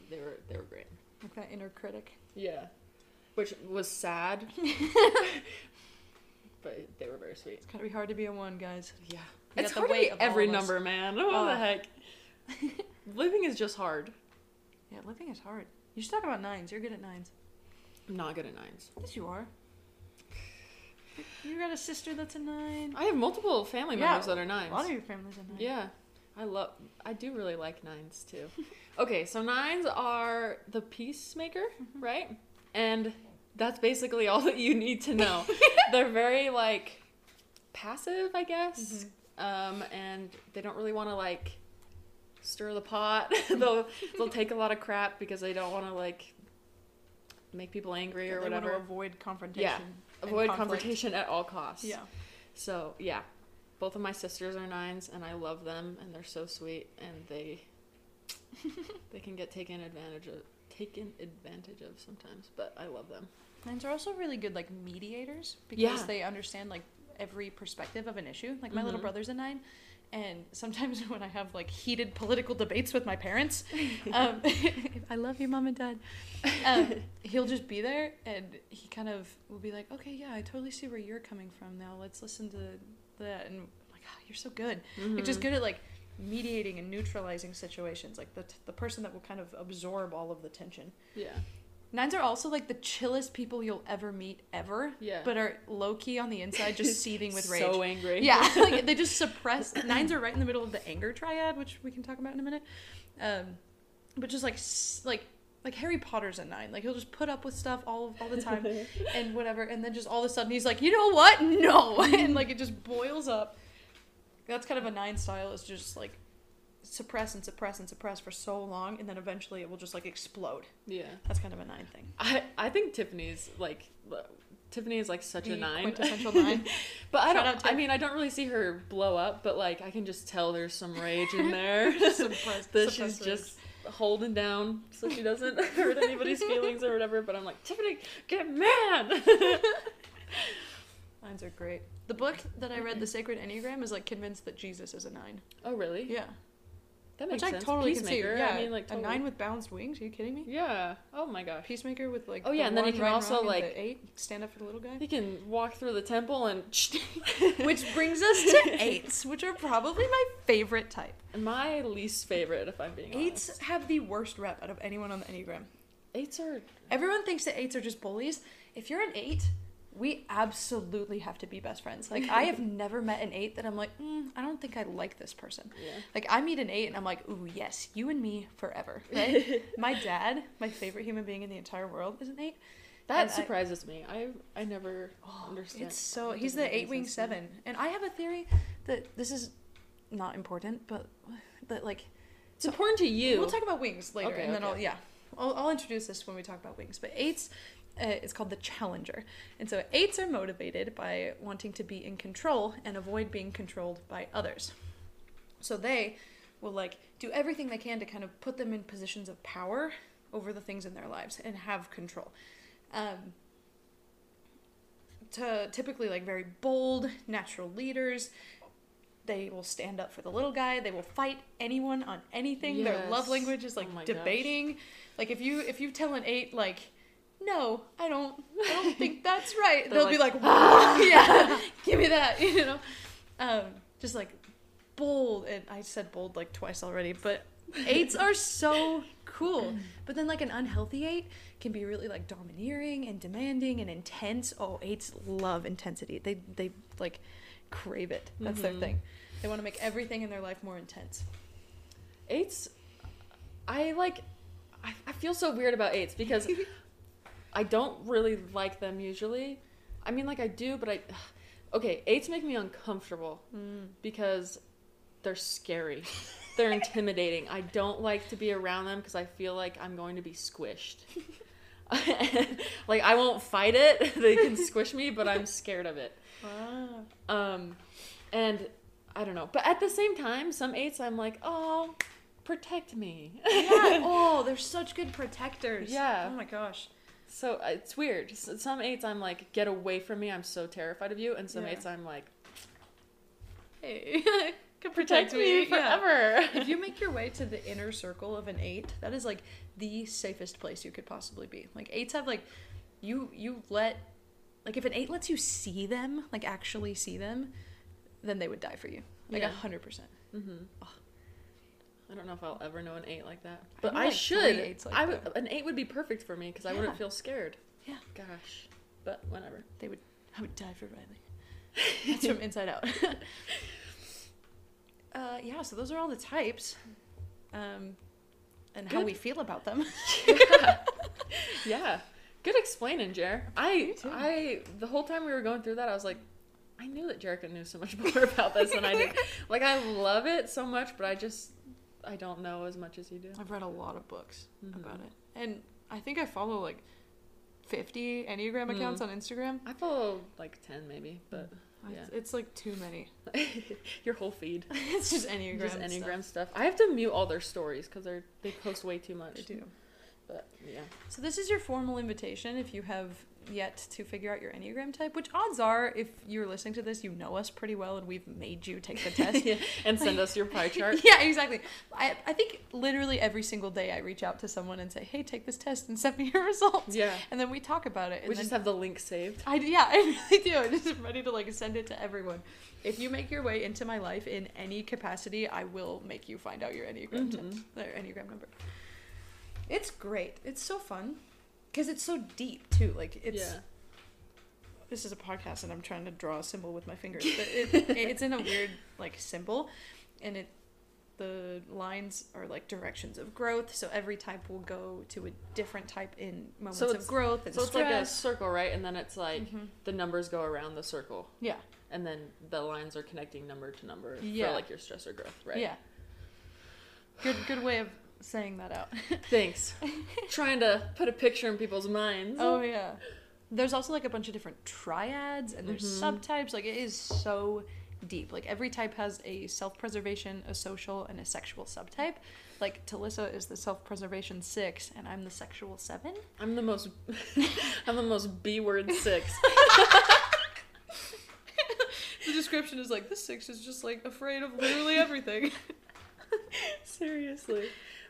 they were they were great. like that inner critic. Yeah. Which was sad. but they were very sweet. It's gotta be hard to be a one, guys. Yeah. You it's the hard to be of every number, man. What Oh. the heck? Living is just hard. Yeah, living is hard. You should talk about nines. You're good at nines. I'm not good at nines. Yes, you are. You got a sister that's a nine. I have multiple family Yeah, members that are nines. A lot of your family's a nine. Yeah. I love I do really like nines too. okay, so nines are the peacemaker, Mm-hmm. right? And that's basically all that you need to know. They're very like passive, I guess. Mm-hmm. Um and they don't really want to like stir the pot. they'll they'll take a lot of crap because they don't want to like make people angry or they whatever. avoid confrontation. and Avoid conflict. confrontation at all costs. Yeah. So yeah, both of my sisters are nines, and I love them, and they're so sweet, and they they can get taken advantage of taken advantage of sometimes, but I love them. Nines are also really good like mediators because Yeah. they understand like every perspective of an issue. Like my little Mhm. brother's a nine, and sometimes when I have like heated political debates with my parents, um, I love you, mom and dad. Um, he'll just be there, and he kind of will be like, "Okay, yeah, I totally see where you're coming from. Now let's listen to that." And I'm like, oh, "You're so good. You're just good at like." mediating and neutralizing situations like the, the person that will kind of absorb all of the tension Yeah, Nines are also like the chillest people you'll ever meet ever, yeah. but are low key on the inside, just seething with rage. So angry. yeah, like, they just suppress. Nines are right in the middle of the anger triad, which we can talk about in a minute. Um, but just like like like Harry Potter's a nine. Like he'll just put up with stuff all all the time and whatever, and then just all of a sudden he's like, you know what? No, and like it just boils up. That's kind of a nine style. Is just like suppress and suppress and suppress for so long, and then eventually it will just like explode. yeah. That's kind of a nine thing. I I think Tiffany's like Tiffany is like such a nine. quintessential nine. But I Shout don't. I mean, I don't really see her blow up, but like I can just tell there's some rage in there. Suppressed- that she's rage. just holding down so she doesn't hurt anybody's feelings or whatever. But I'm like, Tiffany, get mad. Nines are great. The book that I read, The Sacred Enneagram, is like convinced that Jesus is a nine. oh really? Yeah, That which makes I sense. totally can see. Peacemaker. Yeah, I mean, like a totally. nine with balanced wings. Are you kidding me? Yeah. Oh my gosh. Peacemaker with like. Oh, yeah, the and then he can also, like- eight stand up for the little guy. He can walk through the temple and. Which brings us to eights, which are probably my favorite type. my least favorite, if I'm being Eights honest. have the worst rep out of anyone on the Enneagram. Eights are. Everyone thinks that eights are just bullies. If you're an eight, we absolutely have to be best friends. Like, I have never met an eight that I'm like, mm, I don't think I like this person. Yeah. Like, I meet an eight and I'm like, ooh, yes, you and me forever, right? my dad, my favorite human being in the entire world, is an eight. That And I- surprises me. I I never understand. It's so he's the eight wing sense to me. seven, and I have a theory that this is not important, but that like It's important to you. we'll talk about wings later, Okay, and then I'll yeah, I'll, I'll introduce this when we talk about wings. But eights, uh, it's called the challenger, and so eights are motivated by wanting to be in control and avoid being controlled by others. So they will like do everything they can to kind of put them in positions of power over the things in their lives and have control. Um, to typically like very bold, natural leaders. They will stand up for the little guy. They will fight anyone on anything. Their love language is like Oh my gosh. debating. Like if you if you tell an eight like, no, I don't I don't think that's right. They'll be like, like, yeah, give me that, you know, um, just like bold. And I said bold like twice already, but eights are so cool. But then like an unhealthy eight can be really like domineering and demanding and intense. Oh, eights love intensity. They they like crave it. That's their Mhm. thing. They want to make everything in their life more intense. Eights, I like. I, I feel so weird about eights because I don't really like them usually. I mean, like I do, but I. Okay, eights make me uncomfortable because they're scary. they're intimidating. I don't like to be around them because I feel like I'm going to be squished. like I won't fight it. they can squish me, but I'm scared of it. Wow. Um, and I don't know. But at the same time, some eights I'm like, oh, protect me. yeah. Oh, they're such good protectors. Yeah. Oh my gosh. So uh, it's weird. Some eights I'm like, get away from me. I'm so terrified of you. And some Yeah. eights I'm like, Hey, can protect me Yeah. forever. if you make your way to the inner circle of an eight, that is like the safest place you could possibly be. Like eights have like you you let like if an eight lets you see them, like actually see them, then they would die for you. Like a hundred percent. I don't know if I'll ever know an eight like that, but know, I, like, three should. eights like I would. that. An eight would be perfect for me because I wouldn't feel scared. Yeah. Gosh, but whatever. They would I would die for Riley. That's from inside out. uh yeah, so those are all the types. Um and how we feel about them. yeah. yeah. Good explaining, Jer. I I the whole time we were going through that, I was like, I knew that Jerica knew so much more about this than I did. Like I love it so much, but I just I don't know as much as you do. I've read a lot of books Mhm. about it. And I think I follow like 50 Enneagram Mm. accounts on Instagram. I follow like ten maybe, but Yeah. It's like too many. your whole feed. it's just Enneagram. Just stuff. Enneagram stuff. I have to mute all their stories because they're they post way too much. They do. But yeah. So this is your formal invitation if you have yet to figure out your Enneagram type, which odds are if you're listening to this, you know us pretty well and we've made you take the test. Yeah, and send us your pie chart. yeah, exactly. I, I think literally every single day I reach out to someone and say, hey, take this test and send me your results. Yeah. And then we talk about it. And We just have the link saved. I yeah, I really do. I'm just ready to like send it to everyone. If you make your way into my life in any capacity, I will make you find out your Enneagram type, Mhm. or Enneagram number. It's great. It's so fun because it's so deep too. Like it's yeah. this is a podcast and I'm trying to draw a symbol with my fingers, but it, it's in a weird like symbol, and it the lines are like directions of growth. So every type will go to a different type in moments So of growth and So it's like a circle, right? And then it's like Mhm. the numbers go around the circle, yeah, and then the lines are connecting number to number Yeah. for like your stress or growth, right? yeah. Good good way of saying that out. Thanks. Trying to put a picture in people's minds. Oh yeah. There's also like a bunch of different triads and there's Mhm. subtypes. Like it is so deep. Like every type has a self-preservation, a social, and a sexual subtype. Like Talissa is the self-preservation six, and I'm the sexual seven. I'm the most. I'm the most B word six. The description is like this six is just like afraid of literally everything. Seriously.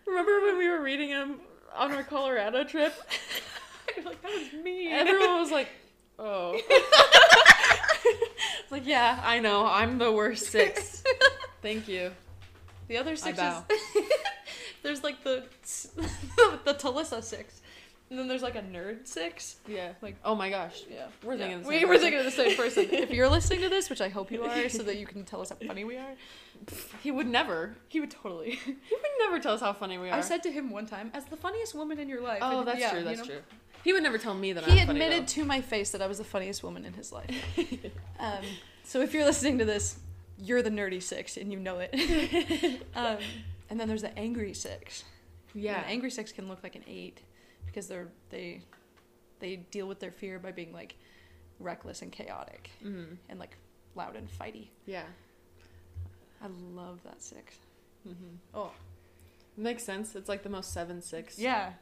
Remember when we were reading them on our Colorado trip? You're like that was me. Everyone was like, "Oh." It's like, yeah, I know. I'm the worst six. Thank you. the other six is there's like the the Talissa six, and then there's like a nerd six. Yeah. Like Oh my gosh. Yeah, We're yeah. thinking the same we were thinking of the same person. if you're listening to this, which I hope you are, so that you can tell us how funny we are, He would never. he would totally. He would never tell us how funny we are. I said to him one time, as the funniest woman in your life. "Oh, and that's yeah, true. you That's know, true." He would never tell me that He I'm funny, He admitted though. to my face that I was the funniest woman in his life. um, so if you're listening to this, you're the nerdy six, and you know it. um, and then there's the angry six. yeah. An angry six can look like an eight because they're they they deal with their fear by being like reckless and chaotic Mhm. and like loud and fighty. Yeah. I love that six. Mhm. Oh Makes sense. It's like the most seven six. yeah,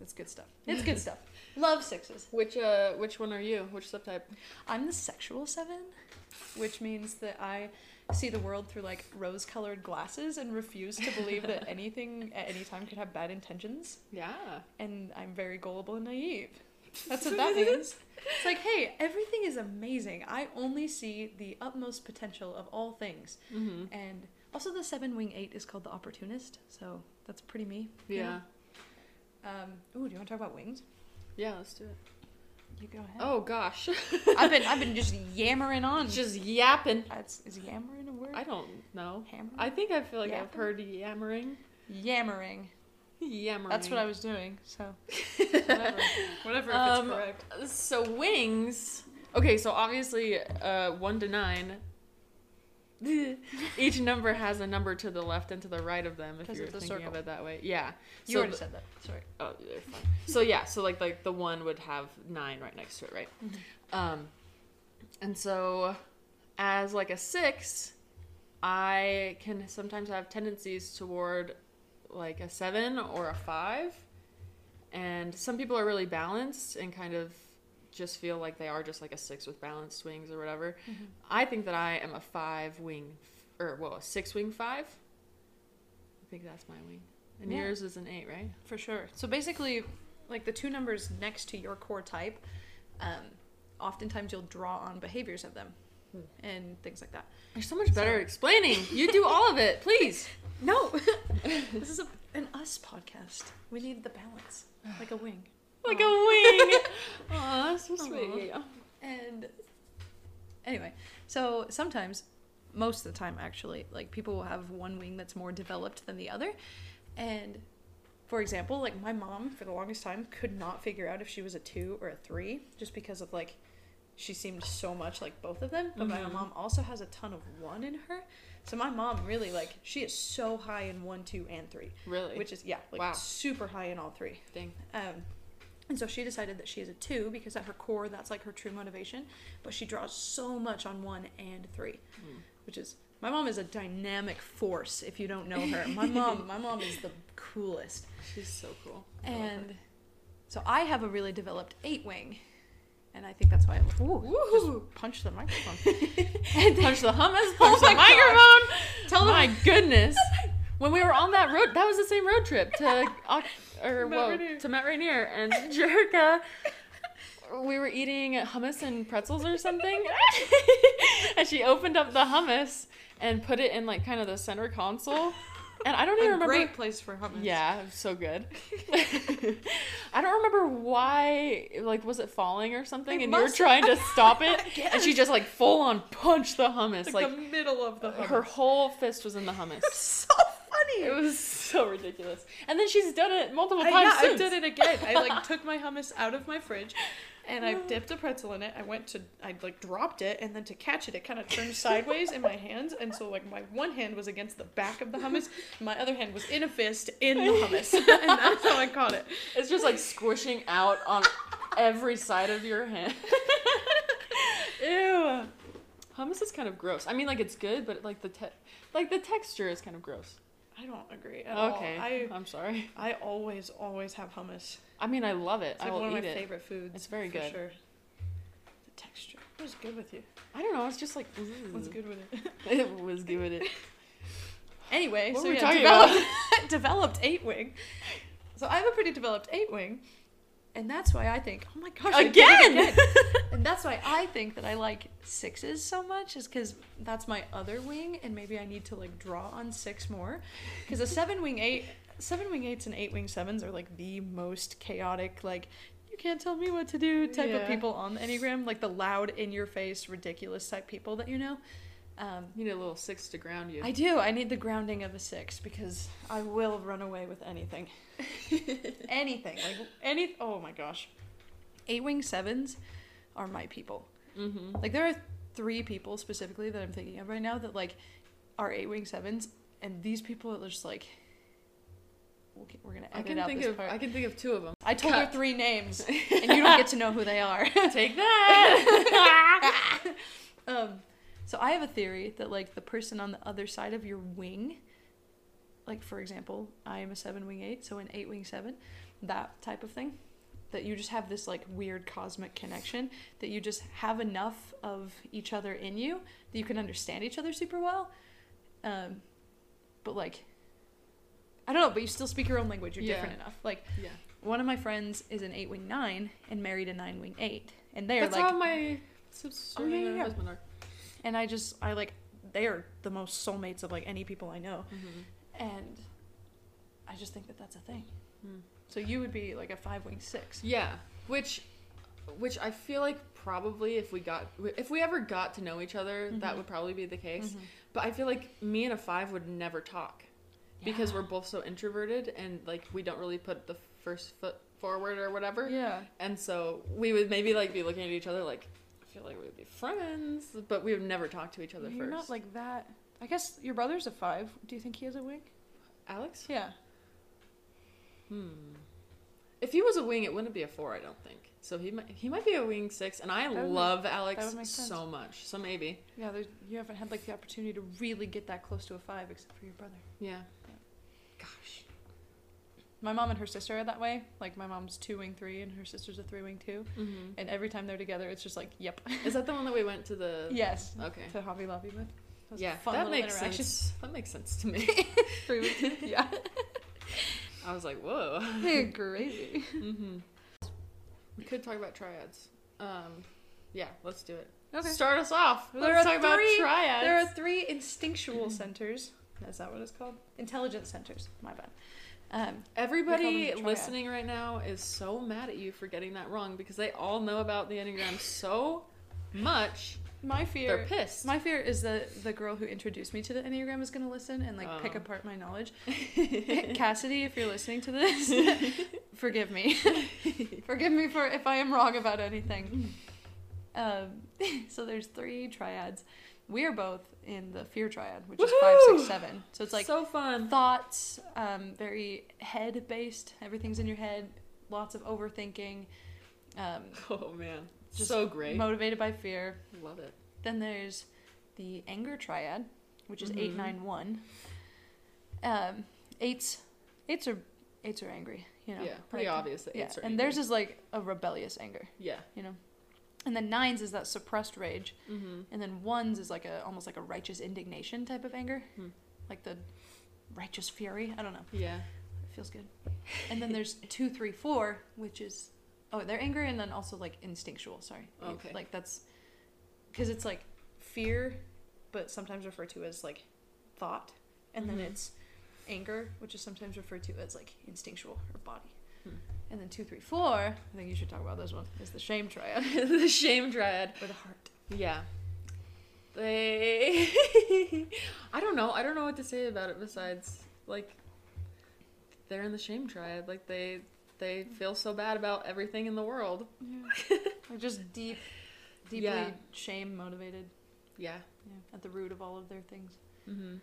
it's good stuff. It's good stuff. Love sixes. Which uh, which one are you? Which subtype? I'm the sexual seven, which means that I see the world through like rose-colored glasses and refuse to believe that anything at any time could have bad intentions. Yeah. And I'm very gullible and naive. That's what that means. It's like, hey, everything is amazing. I only see the utmost potential of all things. Mm-hmm. And also, the seven wing eight is called the opportunist, so that's pretty me. you Yeah. know? Um, ooh, do you want to talk about wings? Yeah. Let's do it. You go ahead. Oh gosh. I've been I've been just yammering on. Just yapping. That's, is yammering a word? I don't know. Hammer. I think I feel like I've heard yammering. yammering. Yammering. That's what I was doing. So whatever, whatever if Um, it's correct. So wings. Okay, so obviously, uh, one to nine. each number has a number to the left and to the right of them If you're the thinking circle. of it that way. Yeah. You So already the- said that. Sorry. Oh, they're fine. So yeah, so like like the one would have nine right next to it, right? Um, and so as like a six, I can sometimes have tendencies toward like a seven or a five, and some people are really balanced and kind of just feel like they are just like a six with balanced wings or whatever. I think that I am a five wing, or well, a six wing five. I think that's my wing. And Yeah. yours is an eight, right? For sure. So basically, like the two numbers next to your core type, um, oftentimes you'll draw on behaviors of them and things like that. You're so much better So- explaining. You do all of it, please. No, this is a, an us podcast. We need the balance, like a wing. Like a wing. Aw, that's so Aw. sweet. And anyway, so sometimes, most of the time actually, like people will have one wing that's more developed than the other. And for example, like my mom for the longest time could not figure out if she was a two or a three just because of like she seemed so much like both of them. But my Mhm. mom also has a ton of one in her. So my mom really like she is so high in one, two, and three. Really? Which is yeah, like Wow. super high in all three. thing. Um, and so she decided that she is a two because at her core, that's like her true motivation. But she draws so much on one and three, Hmm. which is my mom is a dynamic force. If you don't know her, my mom, my mom is the coolest. She's so cool. I. And so I have a really developed eight wing, and I think that's why I ooh, Woohoo. just punch the microphone. punch the hummus, Oh punch the my gosh. microphone. Tell them- my goodness. When we were on that road, that was the same road trip to or Mount whoa, Rainier. to Mount Rainier and Jerica. We were eating hummus and pretzels or something, and she opened up the hummus and put it in like kind of the center console. And I don't even a remember. great place for hummus. Yeah, so good. I don't remember why, like, was it falling or something? It and you were trying to stop it, and she just like full on punched the hummus. like, Like, the middle of the hummus. her whole fist was in the hummus. so funny. It was so ridiculous. And then she's done it multiple I, times yeah, since. I did it again. I like took my hummus out of my fridge, and I dipped a pretzel in it. I went to, I like dropped it, and then to catch it, it kind of turned sideways in my hands, and so like my one hand was against the back of the hummus, my other hand was in a fist in the hummus, and that's how I caught it. It's just like squishing out on every side of your hand. Ew. Hummus is kind of gross. I mean, like it's good, but like the te- like the texture is kind of gross. I don't agree at Okay, all. I I'm sorry. I always always have hummus. I mean, I love it. It's I like will one of my it. favorite foods. It's very good. Sure. The texture. What's good with you? I don't know. It's just like What's good with it? It was good with it. Anyway, What so were we yeah, talking developed, developed eight wing. So I have a pretty developed eight wing, and that's why I think, oh my gosh, it Again! and that's why I think that I like sixes so much is because that's my other wing, and maybe I need to like draw on six more, because a seven wing eight, seven wing eights and eight wing sevens are like the most chaotic, like you can't tell me what to do type of people on the enneagram, like the loud, in your face, ridiculous type people that you know. Um, You need a little six to ground you. I do. I need the grounding of a six because I will run away with anything. anything. Like any oh my gosh. Eight wing sevens are my people. mm-hmm. Like there are three people specifically that I'm thinking of right now that like are eight wing sevens and these people are just like we're gonna I edit can out think this of part. I can think of two of them. I told cut. her three names and you don't get to know who they are. Take that. um, so I have a theory that like the person on the other side of your wing, like for example, I am a seven wing eight, so an eight wing seven, that type of thing, that you just have this like weird cosmic connection that you just have enough of each other in you that you can understand each other super well. Um, but like, I don't know, but you still speak your own language. You're Yeah. different enough. Like yeah. one of my friends is an eight wing nine and married a nine wing eight, and they are That's like That's how my Oh, yeah, yeah, yeah. husband are. And I just I like they are the most soulmates of like any people I know, Mm-hmm. and I just think that that's a thing. Hmm. So you would be like a five wing six. Yeah, which, which I feel like probably if we got if we ever got to know each other, that Mhm. would probably be the case. Mhm. But I feel like me and a five would never talk because Yeah. we're both so introverted and like we don't really put the first foot forward or whatever. Yeah. And so we would maybe like be looking at each other like, feel like we'd be friends, but we would never talk to each other You're first. not like that. I guess your brother's a five. Do you think he has a wing? Alex? Yeah. Hmm. If he was a wing, it wouldn't be a four, I don't think. So he might he might be a wing six, and I That would make- love Alex make sense. so much. So maybe, Yeah, you haven't had like the opportunity to really get that close to a five, except for your brother. yeah. Gosh. My mom and her sister are that way. Like my mom's two wing three, and her sister's a three wing two. hmm And every time they're together, it's just like, yep. Is that the one that we went to the? yes. Okay. To Hobby Lobby with. That Yeah, fun that makes sense. That makes sense to me. Three wing two. Yeah. I was like, whoa. They're crazy. hmm We could talk about triads. Um, yeah, let's do it. Okay. Start us off. There let's talk about triads. There are three instinctual centers. Is that what it's called? Intelligence centers. My bad. Um, Everybody We call them triads. listening right now is so mad at you for getting that wrong because they all know about the Enneagram so much. my fear. They're pissed. My fear is that the girl who introduced me to the Enneagram is going to listen and like pick Oh. apart my knowledge. Cassidy, if you're listening to this, forgive me. forgive me for if I am wrong about anything. Um, so there's three triads. We are both in the fear triad, which is five, six, Woohoo! So it's like so fun. thoughts, um, very head based. Everything's in your head. Lots of overthinking. Um, Oh man, Just so great. motivated by fear. Love it. Then there's the anger triad, which is eight Mhm. nine one. Um, eights, eights are eights are angry. You know, yeah, pretty like- obvious that Yeah, eights are and theirs is like a rebellious anger. yeah. You know, and then nines is that suppressed rage, Mm-hmm. and then ones is like a almost like a righteous indignation type of anger, Hmm. like the righteous fury. I don't know. Yeah. It feels good. And then there's two, three, four, which is oh, they're angry and then also like instinctual. Sorry. Okay. Like that's because it's like fear, but sometimes referred to as like thought, and Mhm. then it's anger, which is sometimes referred to as like instinctual or body. And then two, three, four. I think you should talk about this one. Is the shame triad the shame triad. or the heart? Yeah. They. I don't know. I don't know what to say about it besides like they're in the shame triad. Like they they feel so bad about everything in the world. Yeah. just deep, deeply Yeah. shame motivated. Yeah. Yeah, at the root of all of their things. hmm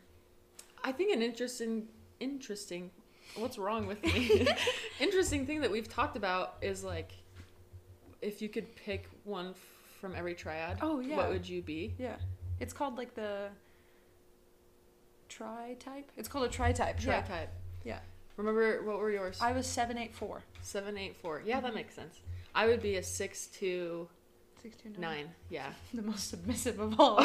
I think an interesting interesting what's wrong with me? interesting thing that we've talked about is like if you could pick one from every triad, Oh yeah. what would you be? Yeah. It's called like the tri type. It's called a tri type. Tri type. Yeah. Remember what were yours? I was seven eight four. Seven, eight, four. Yeah, that Mhm. makes sense. I would be a six two. Six two nine. nine. Yeah. The most submissive of all.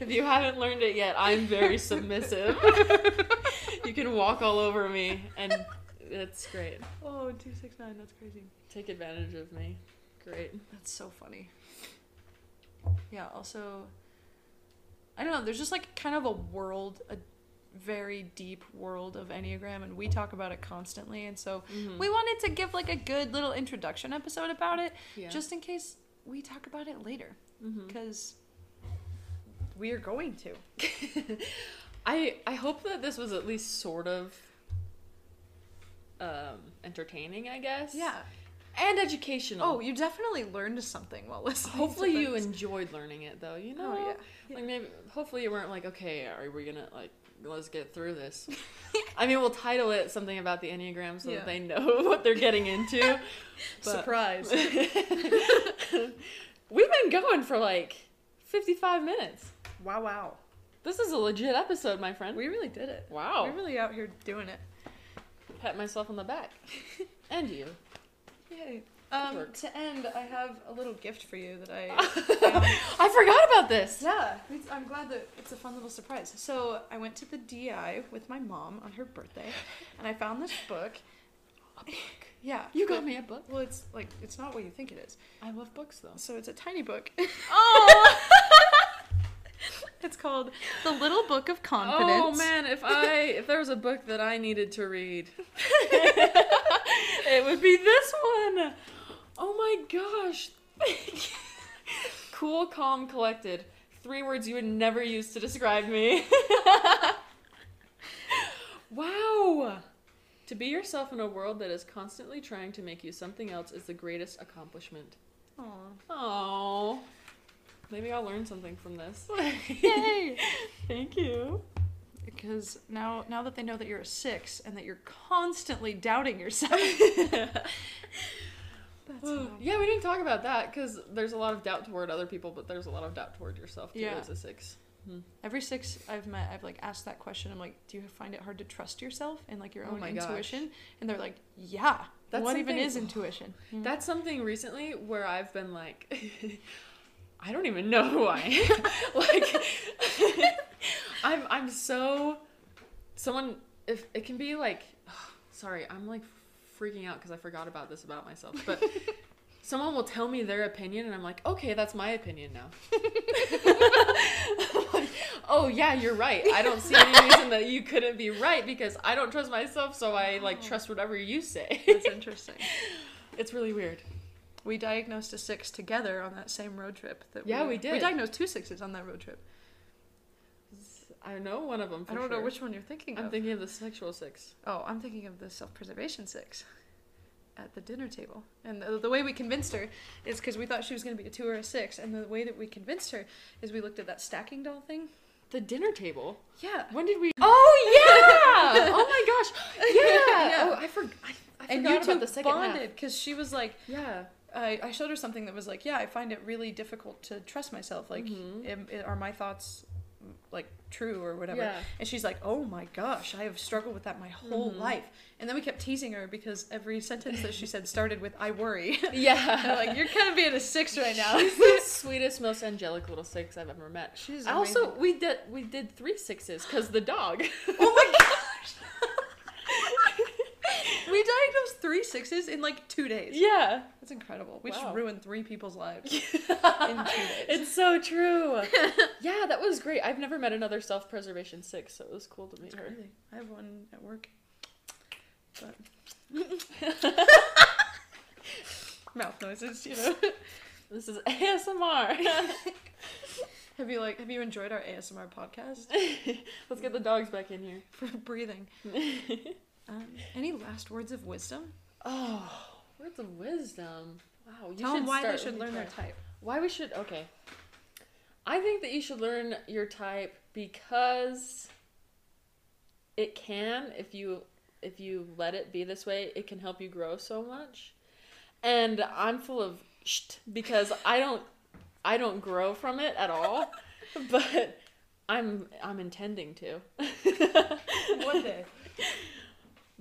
If you haven't learned it yet, I'm very submissive. you can walk all over me, and it's great. oh, two six nine. That's crazy. Take advantage of me. Great. That's so funny. Yeah. Also, I don't know. There's just like kind of a world, a very deep world of Enneagram, and we talk about it constantly. And so Mhm. we wanted to give like a good little introduction episode about it, yeah. just in case we talk about it later, because we are going to. I I hope that this was at least sort of um entertaining, I guess. Yeah. And educational. Oh, you definitely learned something while listening. Hopefully you enjoyed learning it though, you know? Oh yeah. yeah. Like maybe hopefully you weren't like, okay, are we gonna like let's get through this. I mean we'll title it something about the Enneagram so Yeah. that they know what they're getting into. But Surprise. we've been going for like fifty five minutes. Wow, wow. This is a legit episode, my friend. We really did it. wow. We're really out here doing it. Pat myself on the back. and you. Yay. Um, to end, I have a little gift for you that I. I forgot about this. yeah, I'm glad that it's a fun little surprise. So I went to the DI with my mom on her birthday, and I found this book. A book. Yeah, You got but- me a book. Well, it's like it's not what you think it is. I love books though. So it's a tiny book. Oh, it's called The Little Book of Confidence. oh man, if I if there was a book that I needed to read, it would be this one. Oh my gosh. cool, calm, collected. Three words you would never use to describe me. wow. To be yourself in a world that is constantly trying to make you something else is the greatest accomplishment. Aw. Oh. Maybe I'll learn something from this. Yay! Thank you. because now now that they know that you're a six and that you're constantly doubting yourself. That's yeah, we didn't talk about that because there's a lot of doubt toward other people, but there's a lot of doubt toward yourself too Yeah. as a six. Hmm. Every six I've met, I've like asked that question. I'm like, do you find it hard to trust yourself and like your Oh own gosh. intuition? And they're like, yeah. That's what even is intuition? You know? That's hmm. something recently where I've been like, I don't even know who I am. like, I'm I'm so someone. If it can be like, sorry, I'm like freaking out because I forgot about this about myself. But someone will tell me their opinion, and I'm like, okay, that's my opinion now. Like, oh yeah, you're right. I don't see any reason that you couldn't be right because I don't trust myself, so I like oh. trust whatever you say. That's interesting. it's really weird. We diagnosed a six together on that same road trip. That Yeah, we We did. We diagnosed two sixes on that road trip. I know one of them. I don't know which one you're thinking of. I'm of. thinking of the sexual six. oh, I'm thinking of the self-preservation six at the dinner table. And the, the way we convinced her is because we thought she was going to be a two or a six. And the way that we convinced her is we looked at that stacking doll thing. The dinner table. Yeah. When did we? Oh yeah! oh my gosh! Yeah. Yeah. Oh, I, for, I, I and forgot you two about the second bonded because she was like, Yeah. I, I showed her something that was like, yeah, I find it really difficult to trust myself. Like, Mhm. am- i- are my thoughts like true or whatever? Yeah. And she's like, oh my gosh, I have struggled with that my whole Mhm. life. And then we kept teasing her because every sentence that she said started with "I worry." Yeah. Like, you're kind of being a six right now. She's the sweetest, most angelic little six I've ever met. She's I also amazing. we did we did three sixes because the dog. oh my gosh. We diagnosed three sixes in like two days. yeah. That's incredible. We Wow. just ruined three people's lives in two days. It's so true. yeah, that was great. I've never met another self-preservation six, so it was cool to meet her. Really? I have one at work. But mouth noises, you know. This is ASMR. have you like have you enjoyed our ASMR podcast Let's get the dogs back in here. for breathing? Um, any last words of wisdom? Oh, words of wisdom. Wow, you Tell them why they should learn their type. Why we should? Okay. I think that you should learn your type because it can if you if you let it be this way, it can help you grow so much. And I'm full of because I don't I don't grow from it at all, but I'm I'm intending to. One day.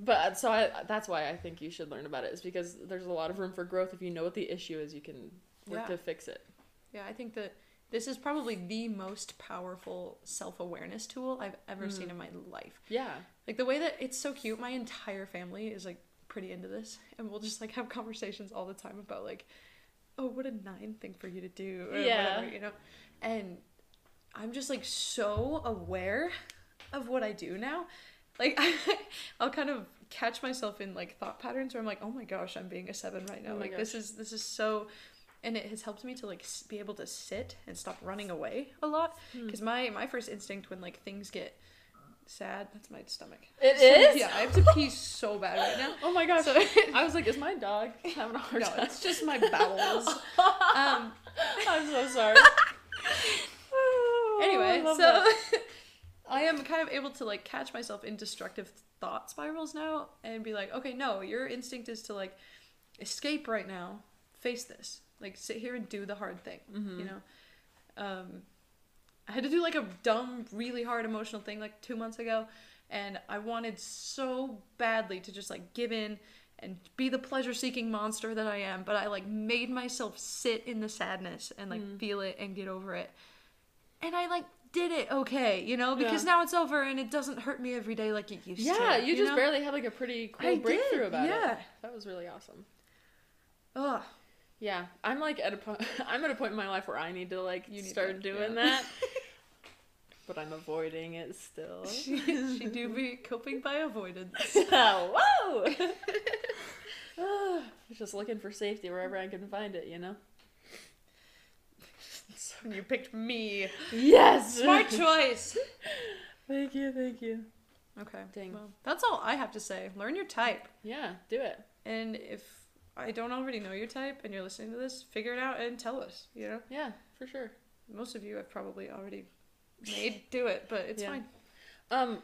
But so I that's why I think you should learn about it is because there's a lot of room for growth if you know what the issue is, you can work Yeah. to fix it. Yeah, I think that this is probably the most powerful self awareness tool I've ever seen mm. in my life. Yeah. Like the way that it's so cute. My entire family is like pretty into this, and we'll just like have conversations all the time about like, oh, what a nine thing for you to do, or Yeah. whatever, you know. And I'm just like so aware of what I do now. Like I'll kind of catch myself in like thought patterns where I'm like, oh my gosh, I'm being a seven right now. Oh like this is this is so. And it has helped me to like be able to sit and stop running away a lot. Hmm. Because my my first instinct when like things get sad, that's my stomach. It So, is? Yeah, I have to pee so bad right now. Oh my gosh. So- I was like, is my dog having a hard No, time? it's just my bowels. um. I'm so sorry. Anyway, so. I am kind of able to like catch myself in destructive thought spirals now and be like, okay, no, your instinct is to like escape right now, face this, like sit here and do the hard thing, Mm-hmm. you know. Um, I had to do like a dumb, really hard emotional thing like two months ago, and I wanted so badly to just like give in and be the pleasure-seeking monster that I am, but I like made myself sit in the sadness and like Mm. feel it and get over it, and I like did it okay, you know, because Yeah. now it's over and it doesn't hurt me every day like it used to. yeah, you, just know? barely had like a pretty cool I breakthrough did, about yeah. it. That was really awesome. Ugh. Yeah, I'm like at a point. I'm at a point in my life where I need to like You need start to- doing yeah. that, but I'm avoiding it still. she, she do be coping by avoidance. Whoa! Just looking for safety wherever I can find it, you know. And you picked me. Yes. Smart choice. Thank you, thank you. Okay. Dang. Well, that's all I have to say. Learn your type. Yeah, do it. And if I don't already know your type and you're listening to this, figure it out and tell us, you know? Yeah, for sure. Most of you have probably already made do it, but it's Yeah. fine. Um,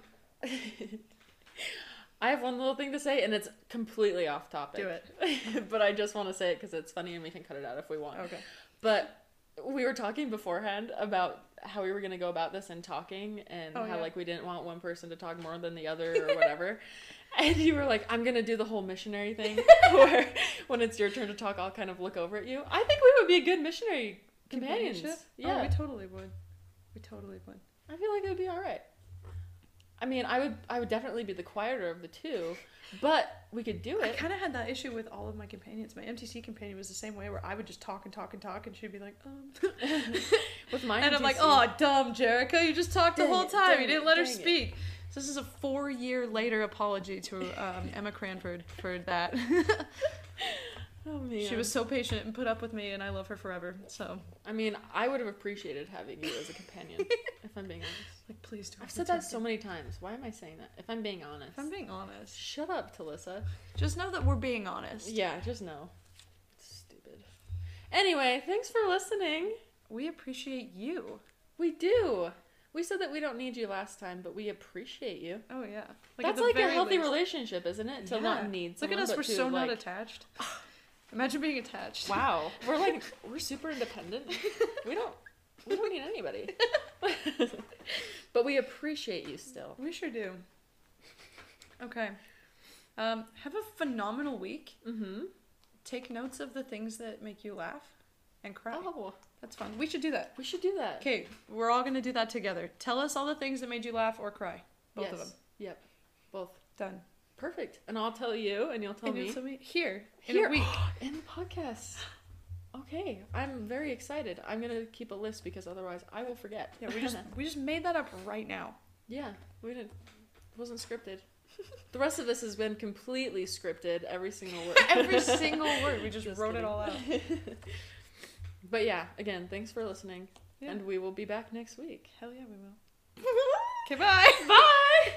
I have one little thing to say, and it's completely off topic. Do it. but I just want to say it because it's funny, and we can cut it out if we want. Okay. But we were talking beforehand about how we were going to go about this and talking, and Oh, how yeah. like we didn't want one person to talk more than the other or whatever. and you were like, "I'm going to do the whole missionary thing, where when it's your turn to talk, I'll kind of look over at you." I think we would be a good missionary companions. Yeah, Oh, we totally would. We totally would. I feel like it would be all right. I mean, I would I would definitely be the quieter of the two, but we could do it. I kind of had that issue with all of my companions. My MTC companion was the same way, where I would just talk and talk and talk, and she'd be like, um. With my and I'm like, oh, dumb, Jerica, you just talked the whole time. dang You didn't it, let her dang it." speak. So this is a four year later apology to um, Emma Cranford for that. oh man. she was so patient and put up with me, and I love her forever. So, I mean, I would have appreciated having you as a companion, if I'm being honest. like, please do. I've said that so many times. Why am I saying that? If I'm being honest. If I'm being honest, Shut up, Talissa. just know that we're being honest. Yeah, just no. Stupid. Anyway, thanks for listening. We appreciate you. We do. We said that we don't need you last time, but we appreciate you. Oh yeah, at That's like a healthy least. relationship, isn't it? To Yeah. not need Someone, Look at us, we're so not attached. Imagine being attached. Wow, we're like we're super independent. We don't we don't need anybody. but we appreciate you still. We sure do. Okay. Um, have a phenomenal week. Mm-hmm. Take notes of the things that make you laugh and cry. Oh, That's fun. We should do that. we should do that. Okay, we're all gonna do that together. Tell us all the things that made you laugh or cry. Both of them. Yep. Both. Done. Perfect. And I'll tell you, and you'll tell And me you'll tell me here in Here. a week. in the podcast. Okay, I'm very excited. I'm gonna keep a list because otherwise I will forget. Yeah, we just we just made that up right now. yeah, we didn't. It wasn't scripted. The rest of this has been completely scripted. Every single word. Every single word. We just, Just wrote it all out. But yeah, again, thanks for listening, Yeah. and we will be back next week. Hell yeah, we will. okay, bye. Bye.